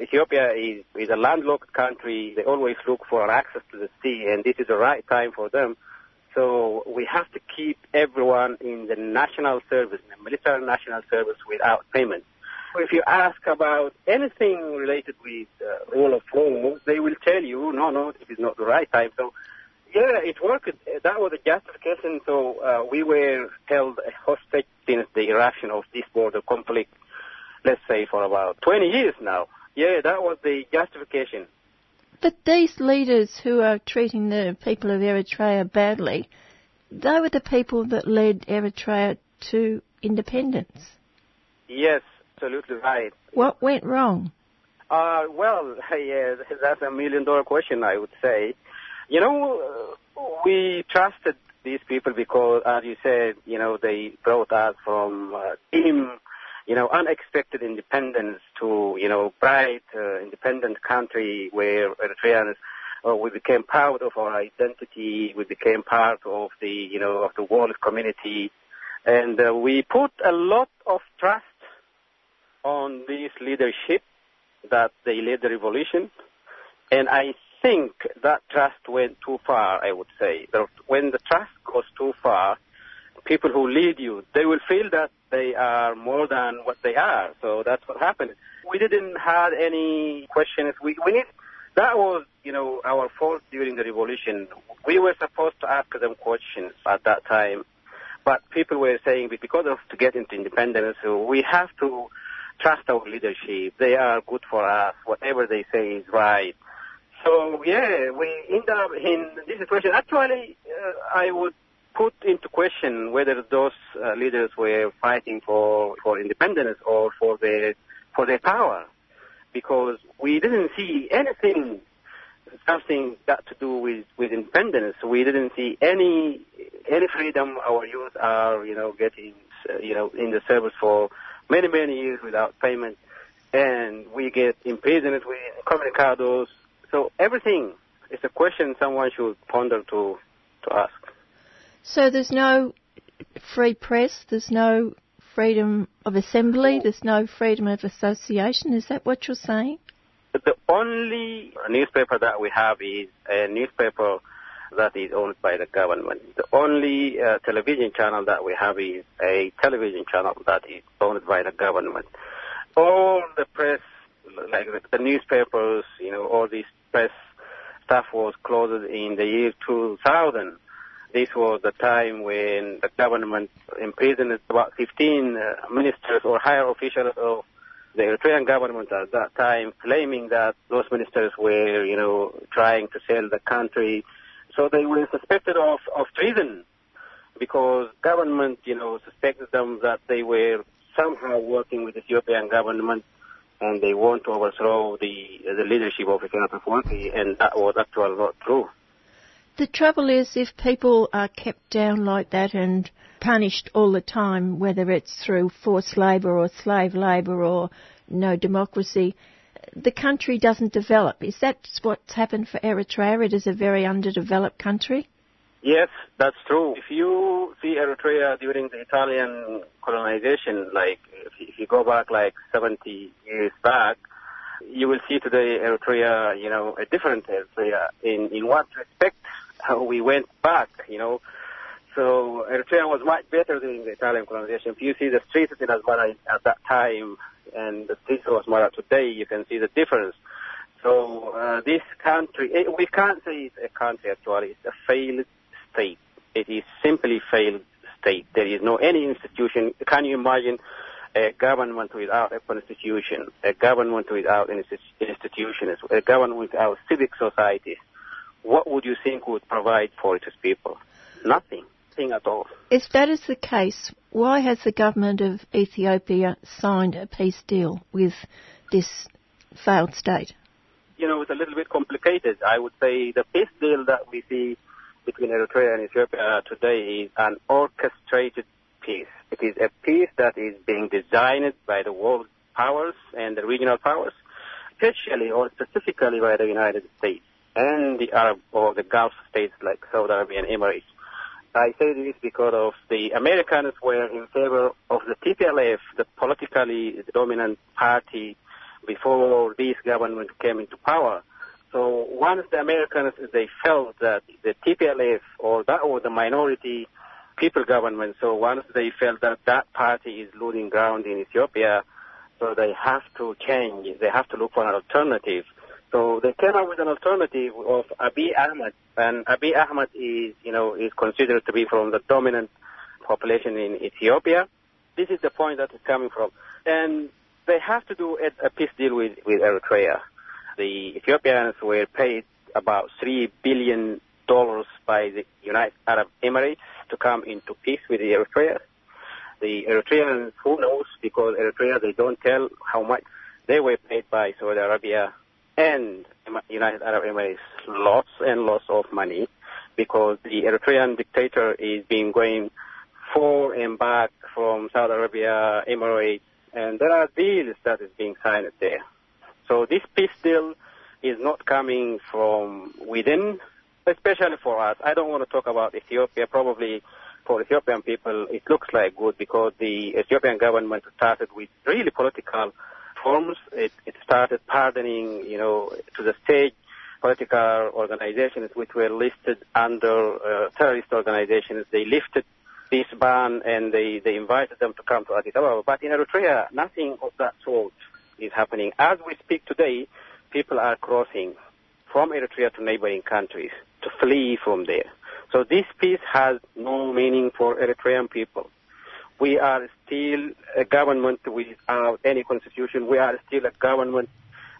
S14: Ethiopia is, is a landlocked country. They always look for access to the sea, and this is the right time for them. So we have to keep everyone in the national service, the military national service, without payment. If you ask about anything related with uh, rule of law, they will tell you, no, no, this is not the right time. So, yeah, it worked. That was a justification. So uh, we were held hostage since the eruption of this border conflict, let's say for about 20 years now. Yeah, that was the justification.
S2: But these leaders who are treating the people of Eritrea badly, they were the people that led Eritrea to independence.
S14: Yes, absolutely right.
S2: What went wrong?
S14: Uh, well, yeah, that's a million dollar question, I would say. You know, we trusted these people because, as you said, you know, they brought us from uh, you know, unexpected independence to, you know, bright, uh, independent country where Eritreans, uh, we became proud of our identity, we became part of the, you know, of the world community, and uh, we put a lot of trust on this leadership that they led the revolution, and I think that trust went too far, I would say. When the trust goes too far, people who lead you, they will feel that they are more than what they are. So that's what happened. We didn't have any questions. We, we need, that was, you know, our fault during the revolution. We were supposed to ask them questions at that time. But people were saying because of to get into independence, we have to trust our leadership. They are good for us. Whatever they say is right. So yeah, we end up in this situation. Actually, uh, I would put into question whether those uh, leaders were fighting for, for independence or for their, for their power. Because we didn't see anything, something got to do with, with independence. We didn't see any, any freedom our youth are, you know, getting, uh, you know, in the service for many, many years without payment. And we get imprisoned with communicados. So everything is a question someone should ponder to, to ask.
S2: So there's no free press, there's no freedom of assembly, there's no freedom of association. Is that what you're saying?
S14: The only newspaper that we have is a newspaper that is owned by the government. The only uh, television channel that we have is a television channel that is owned by the government. All the press, like the, the newspapers, you know, all this press stuff was closed in the year 2000 this was the time when the government imprisoned about 15 uh, ministers or higher officials of the Eritrean government at that time, claiming that those ministers were, you know, trying to sell the country. So they were suspected of, of treason because government, you know, suspected them that they were somehow working with the Ethiopian government and they want to overthrow the the leadership of Isaias Afwerki, and that was actually not true.
S2: The trouble is, if people are kept down like that and punished all the time, whether it's through forced labour or slave labour or no democracy, the country doesn't develop. Is that what's happened for Eritrea? It is a very underdeveloped country?
S14: Yes, that's true. If you see Eritrea during the Italian colonization, like if you go back like 70 years back, you will see today Eritrea, you know, a different Eritrea in, in what respect how we went back, you know. So Eritrea was much better during the Italian colonization. If you see the streets in Asmara at that time and the of Asmara today, you can see the difference. So uh, this country, it, we can't say it's a country actually. It's a failed state. It is simply failed state. There is no any institution. Can you imagine a government without a constitution, a government without institutions, a government without civic societies? what would you think would provide for its people? Nothing. Nothing at all.
S2: If that is the case, why has the government of Ethiopia signed a peace deal with this failed state?
S14: You know, it's a little bit complicated. I would say the peace deal that we see between Eritrea and Ethiopia today is an orchestrated peace. It is a peace that is being designed by the world powers and the regional powers, especially or specifically by the United States and the Arab or the Gulf states like Saudi Arabia and Emirates. I say this because of the Americans were in favor of the TPLF, the politically dominant party, before this government came into power. So once the Americans they felt that the TPLF or that or the minority people government, so once they felt that that party is losing ground in Ethiopia, so they have to change. They have to look for an alternative. So they came up with an alternative of Abiy Ahmed, and Abiy Ahmed is, you know, is considered to be from the dominant population in Ethiopia. This is the point that is coming from, and they have to do a, a peace deal with with Eritrea. The Ethiopians were paid about three billion dollars by the United Arab Emirates to come into peace with the Eritrea. The Eritreans, who knows, because Eritrea they don't tell how much they were paid by Saudi Arabia and United Arab Emirates lots and lots of money because the Eritrean dictator is being going for and back from Saudi Arabia, Emirates, and there are deals that is being signed there. So this peace deal is not coming from within, especially for us. I don't want to talk about Ethiopia. Probably for Ethiopian people, it looks like good because the Ethiopian government started with really political forms. It, it started pardoning, you know, to the state political organizations which were listed under uh, terrorist organizations. They lifted this ban and they, they invited them to come to Addis Ababa. But in Eritrea, nothing of that sort is happening. As we speak today, people are crossing from Eritrea to neighboring countries to flee from there. So this peace has no meaning for Eritrean people. We are still a government without any constitution. We are still a government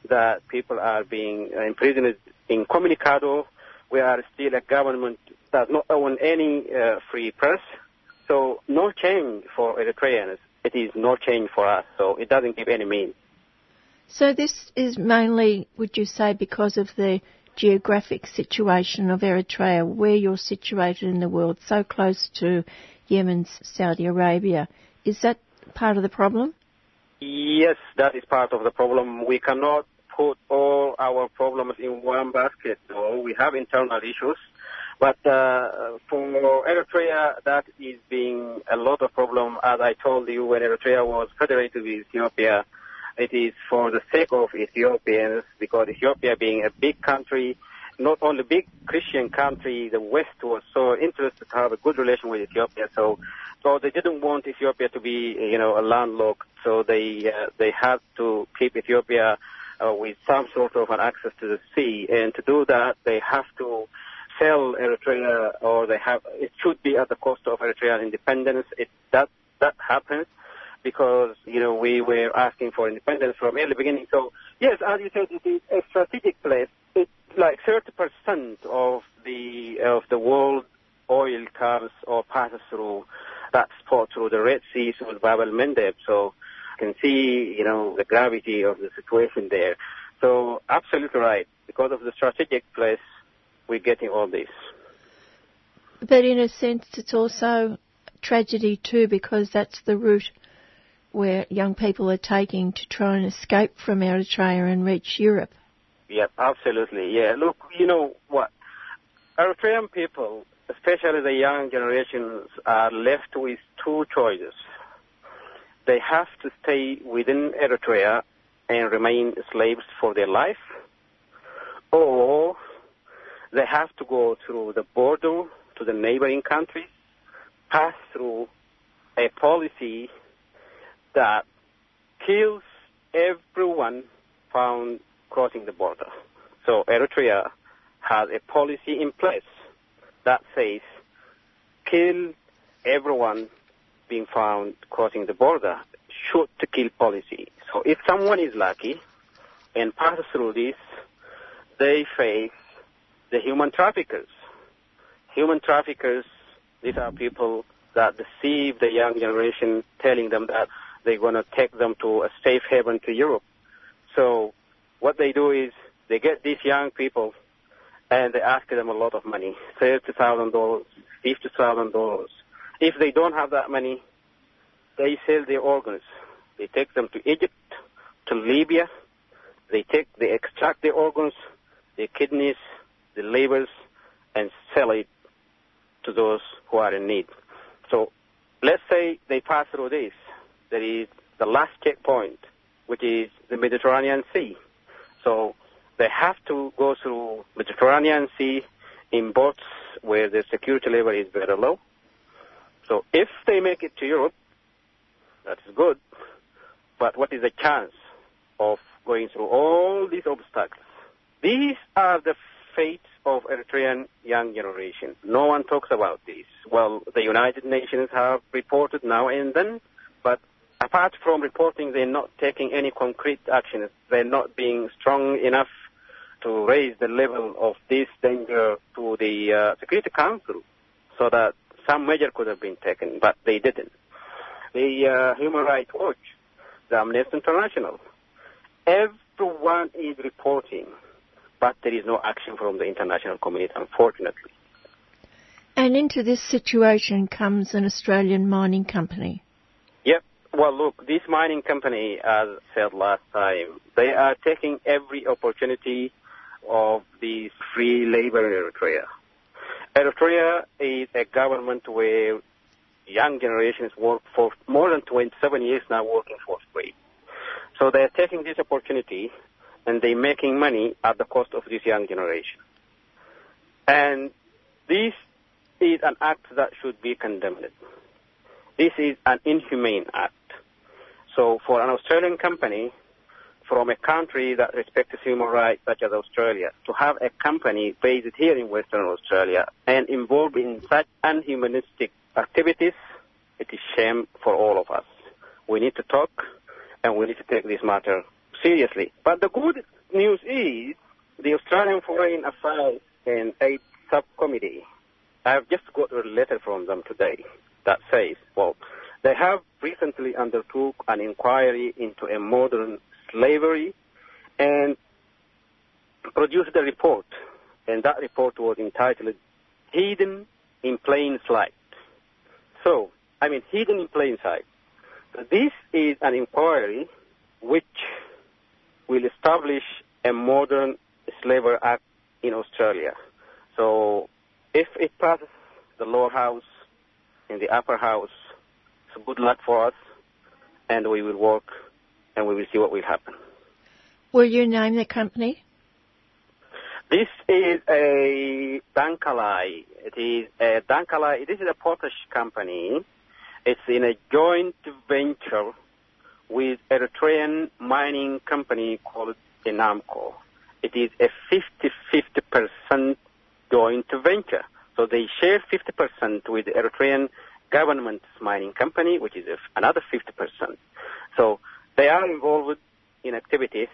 S14: that people are being imprisoned incommunicado. We are still a government that does not own any uh, free press. So no change for Eritreans. It is no change for us. So it doesn't give any meaning.
S2: So this is mainly, would you say, because of the geographic situation of Eritrea, where you're situated in the world, so close to Yemen's Saudi Arabia. Is that part of the problem?
S14: Yes, that is part of the problem. We cannot put all our problems in one basket, though. We have internal issues. But uh, for Eritrea, that is being a lot of problem. As I told you, when Eritrea was federated with Ethiopia, it is for the sake of Ethiopians, because Ethiopia being a big country, not only big Christian country, the West was so interested to have a good relation with Ethiopia. So, so they didn't want Ethiopia to be, you know, a landlocked. So they uh, they had to keep Ethiopia uh, with some sort of an access to the sea, and to do that, they have to sell Eritrea, or they have it should be at the cost of Eritrean independence. It that that happens because you know we were asking for independence from early beginning. So yes, as you said, it is a strategic place. It's like 30% of the of the world oil comes or passes through that spot through the Red Sea through Bab el Mandeb. So you can see you know the gravity of the situation there. So absolutely right. Because of the strategic place, we're getting all this.
S2: But in a sense, it's also tragedy too, because that's the route where young people are taking to try and escape from Eritrea and reach Europe.
S14: Yep, absolutely. Yeah, look, you know what? Eritrean people, especially the young generations, are left with two choices. They have to stay within Eritrea and remain slaves for their life, or they have to go through the border to the neighboring countries, pass through a policy that kills everyone found crossing the border. So Eritrea has a policy in place that says kill everyone being found crossing the border, shoot to kill policy. So if someone is lucky and passes through this, they face the human traffickers. Human traffickers, these are people that deceive the young generation, telling them that they're going to take them to a safe haven to Europe. So what they do is they get these young people and they ask them a lot of money, $30,000, $50,000. If they don't have that money, they sell their organs. They take them to Egypt, to Libya. They take, they extract the organs, their kidneys, the livers, and sell it to those who are in need. So let's say they pass through this that is the last checkpoint, which is the Mediterranean Sea. So they have to go through Mediterranean Sea in boats where the security level is very low. So if they make it to Europe, that's good. But what is the chance of going through all these obstacles? These are the fates of Eritrean young generation. No one talks about this. Well, the United Nations have reported now and then, but apart from reporting, they're not taking any concrete actions. They're not being strong enough to raise the level of this danger to the uh, Security Council so that some measure could have been taken, but they didn't. The uh, Human Rights Watch, the Amnesty International, everyone is reporting, but there is no action from the international community, unfortunately.
S2: And into this situation comes an Australian mining company.
S14: Well, look, this mining company, as said last time, they are taking every opportunity of the free labor in Eritrea. Eritrea is a government where young generations work for more than 27 years now working for free. So they're taking this opportunity and they're making money at the cost of this young generation. And this is an act that should be condemned. This is an inhumane act. So for an Australian company from a country that respects human rights such as Australia to have a company based here in Western Australia and involved in such unhumanistic activities, it is shame for all of us. We need to talk and we need to take this matter seriously. But the good news is the Australian Foreign Affairs and Aid Subcommittee, I have just got a letter from them today that says, well, they have recently undertook an inquiry into a modern slavery and produced a report. And that report was entitled Hidden in Plain Sight. So, I mean, hidden in plain sight. This is an inquiry which will establish a modern slavery act in Australia. So, if it passes the lower house and the upper house, good luck for us, and we will work, and we will see what will happen.
S2: Will you name the company?
S14: This is a Danakali. It is a Danakali. This is a potash company. It's in a joint venture with Eritrean mining company called Enamco. It is a 50-50% joint venture. So they share 50% with Eritrean government's mining company, which is another 50%. So they are involved in activities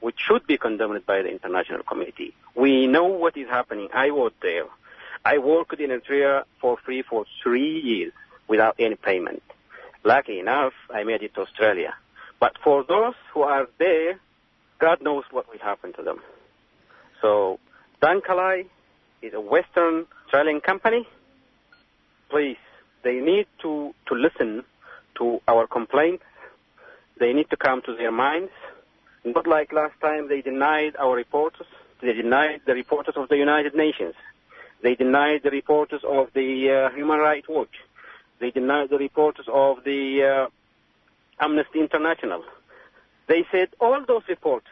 S14: which should be condemned by the international community. We know what is happening. I was there. I worked in Eritrea for free for three years without any payment. Lucky enough, I made it to Australia. But for those who are there, God knows what will happen to them. So, Danakali is a Western Australian company. Please, they need to, to listen to our complaints. They need to come to their minds. Not like last time they denied our reporters. They denied the reporters of the United Nations. They denied the reporters of the uh, Human Rights Watch. They denied the reporters of the uh, Amnesty International. They said all those reports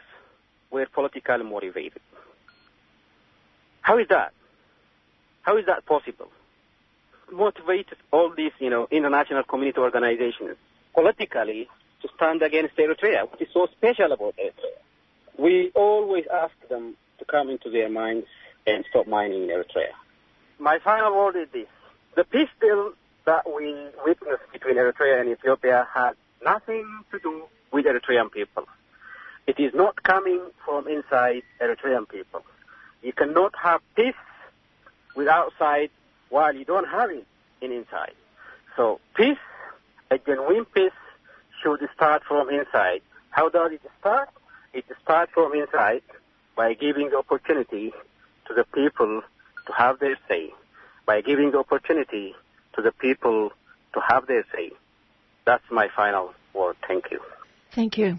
S14: were politically motivated. How is that? How is that possible? Motivated all these, you know, international community organizations politically to stand against Eritrea. What is so special about Eritrea? We always ask them to come into their minds and stop mining in Eritrea. My final word is this. The peace deal that we witnessed between Eritrea and Ethiopia had nothing to do with Eritrean people. It is not coming from inside Eritrean people. You cannot have peace with outside while you don't have it in inside. So peace, a genuine peace, should start from inside. How does it start? It starts from inside by giving the opportunity to the people to have their say, by giving the opportunity to the people to have their say. That's my final word. Thank you.
S2: Thank you.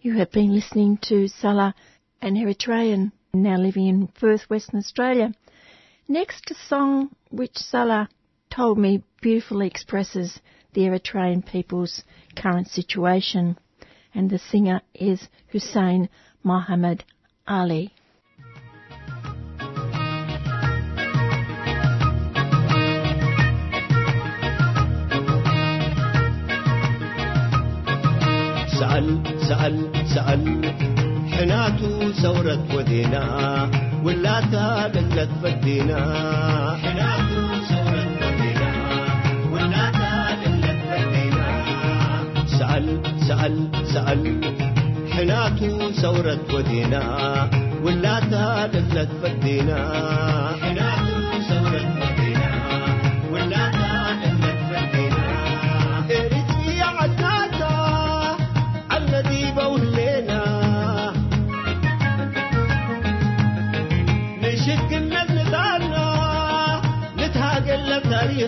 S2: You have been listening to Salah, an Eritrean now living in Perth, Western Australia. Next, a song which Salah told me beautifully expresses the Eritrean people's current situation, and the singer is Hussein Mohammed Ali.
S15: سأل سأل سأل حناتو ثورة ودينا ولا تاقت بدينا. سأل سأل سأل. حناته ثورة ودينا. ولا تاقت بدينا. تبدينا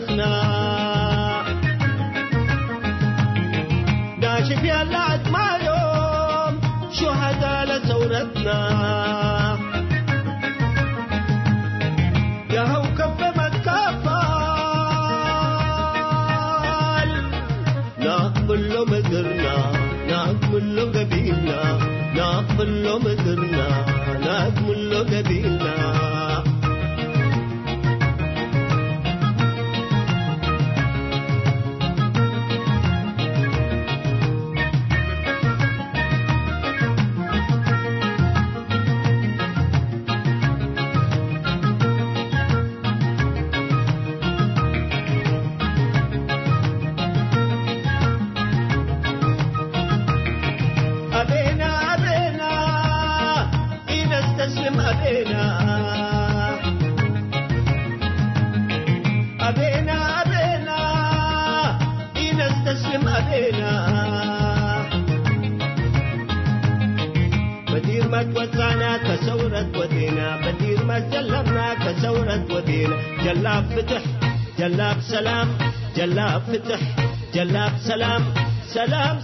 S15: حسنا. ناشف يا اللعد ما يوم شهداء لثورتنا. يا هو كف ما تكفل نقبل له مدرنا نقبل له قبيلنا نقبل له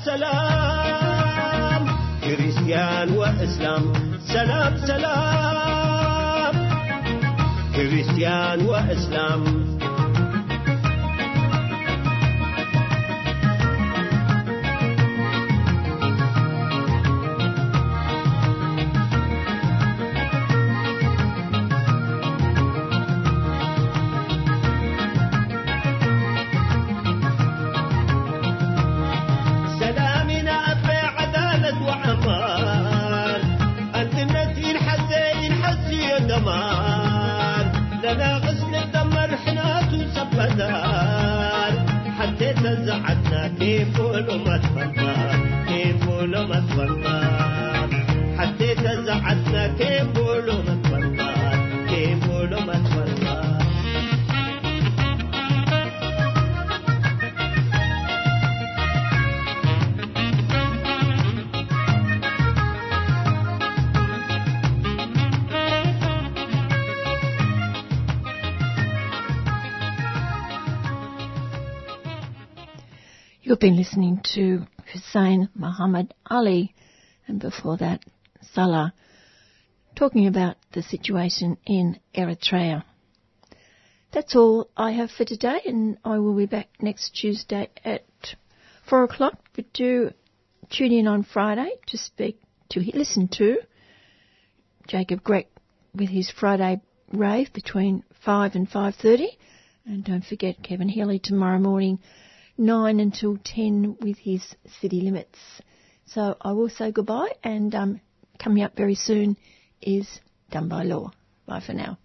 S15: سلام
S2: been listening to Hussein Muhammad Ali, and before that, Salah, talking about the situation in Eritrea. That's all I have for today, and I will be back next Tuesday at four o'clock. But do tune in on Friday to speak to listen to Jacob Grech with his Friday rave between five and five thirty, and don't forget Kevin Healy tomorrow morning. 9 until 10 with his city limits. So I will say goodbye and um, coming up very soon is Done by Law. Bye for now.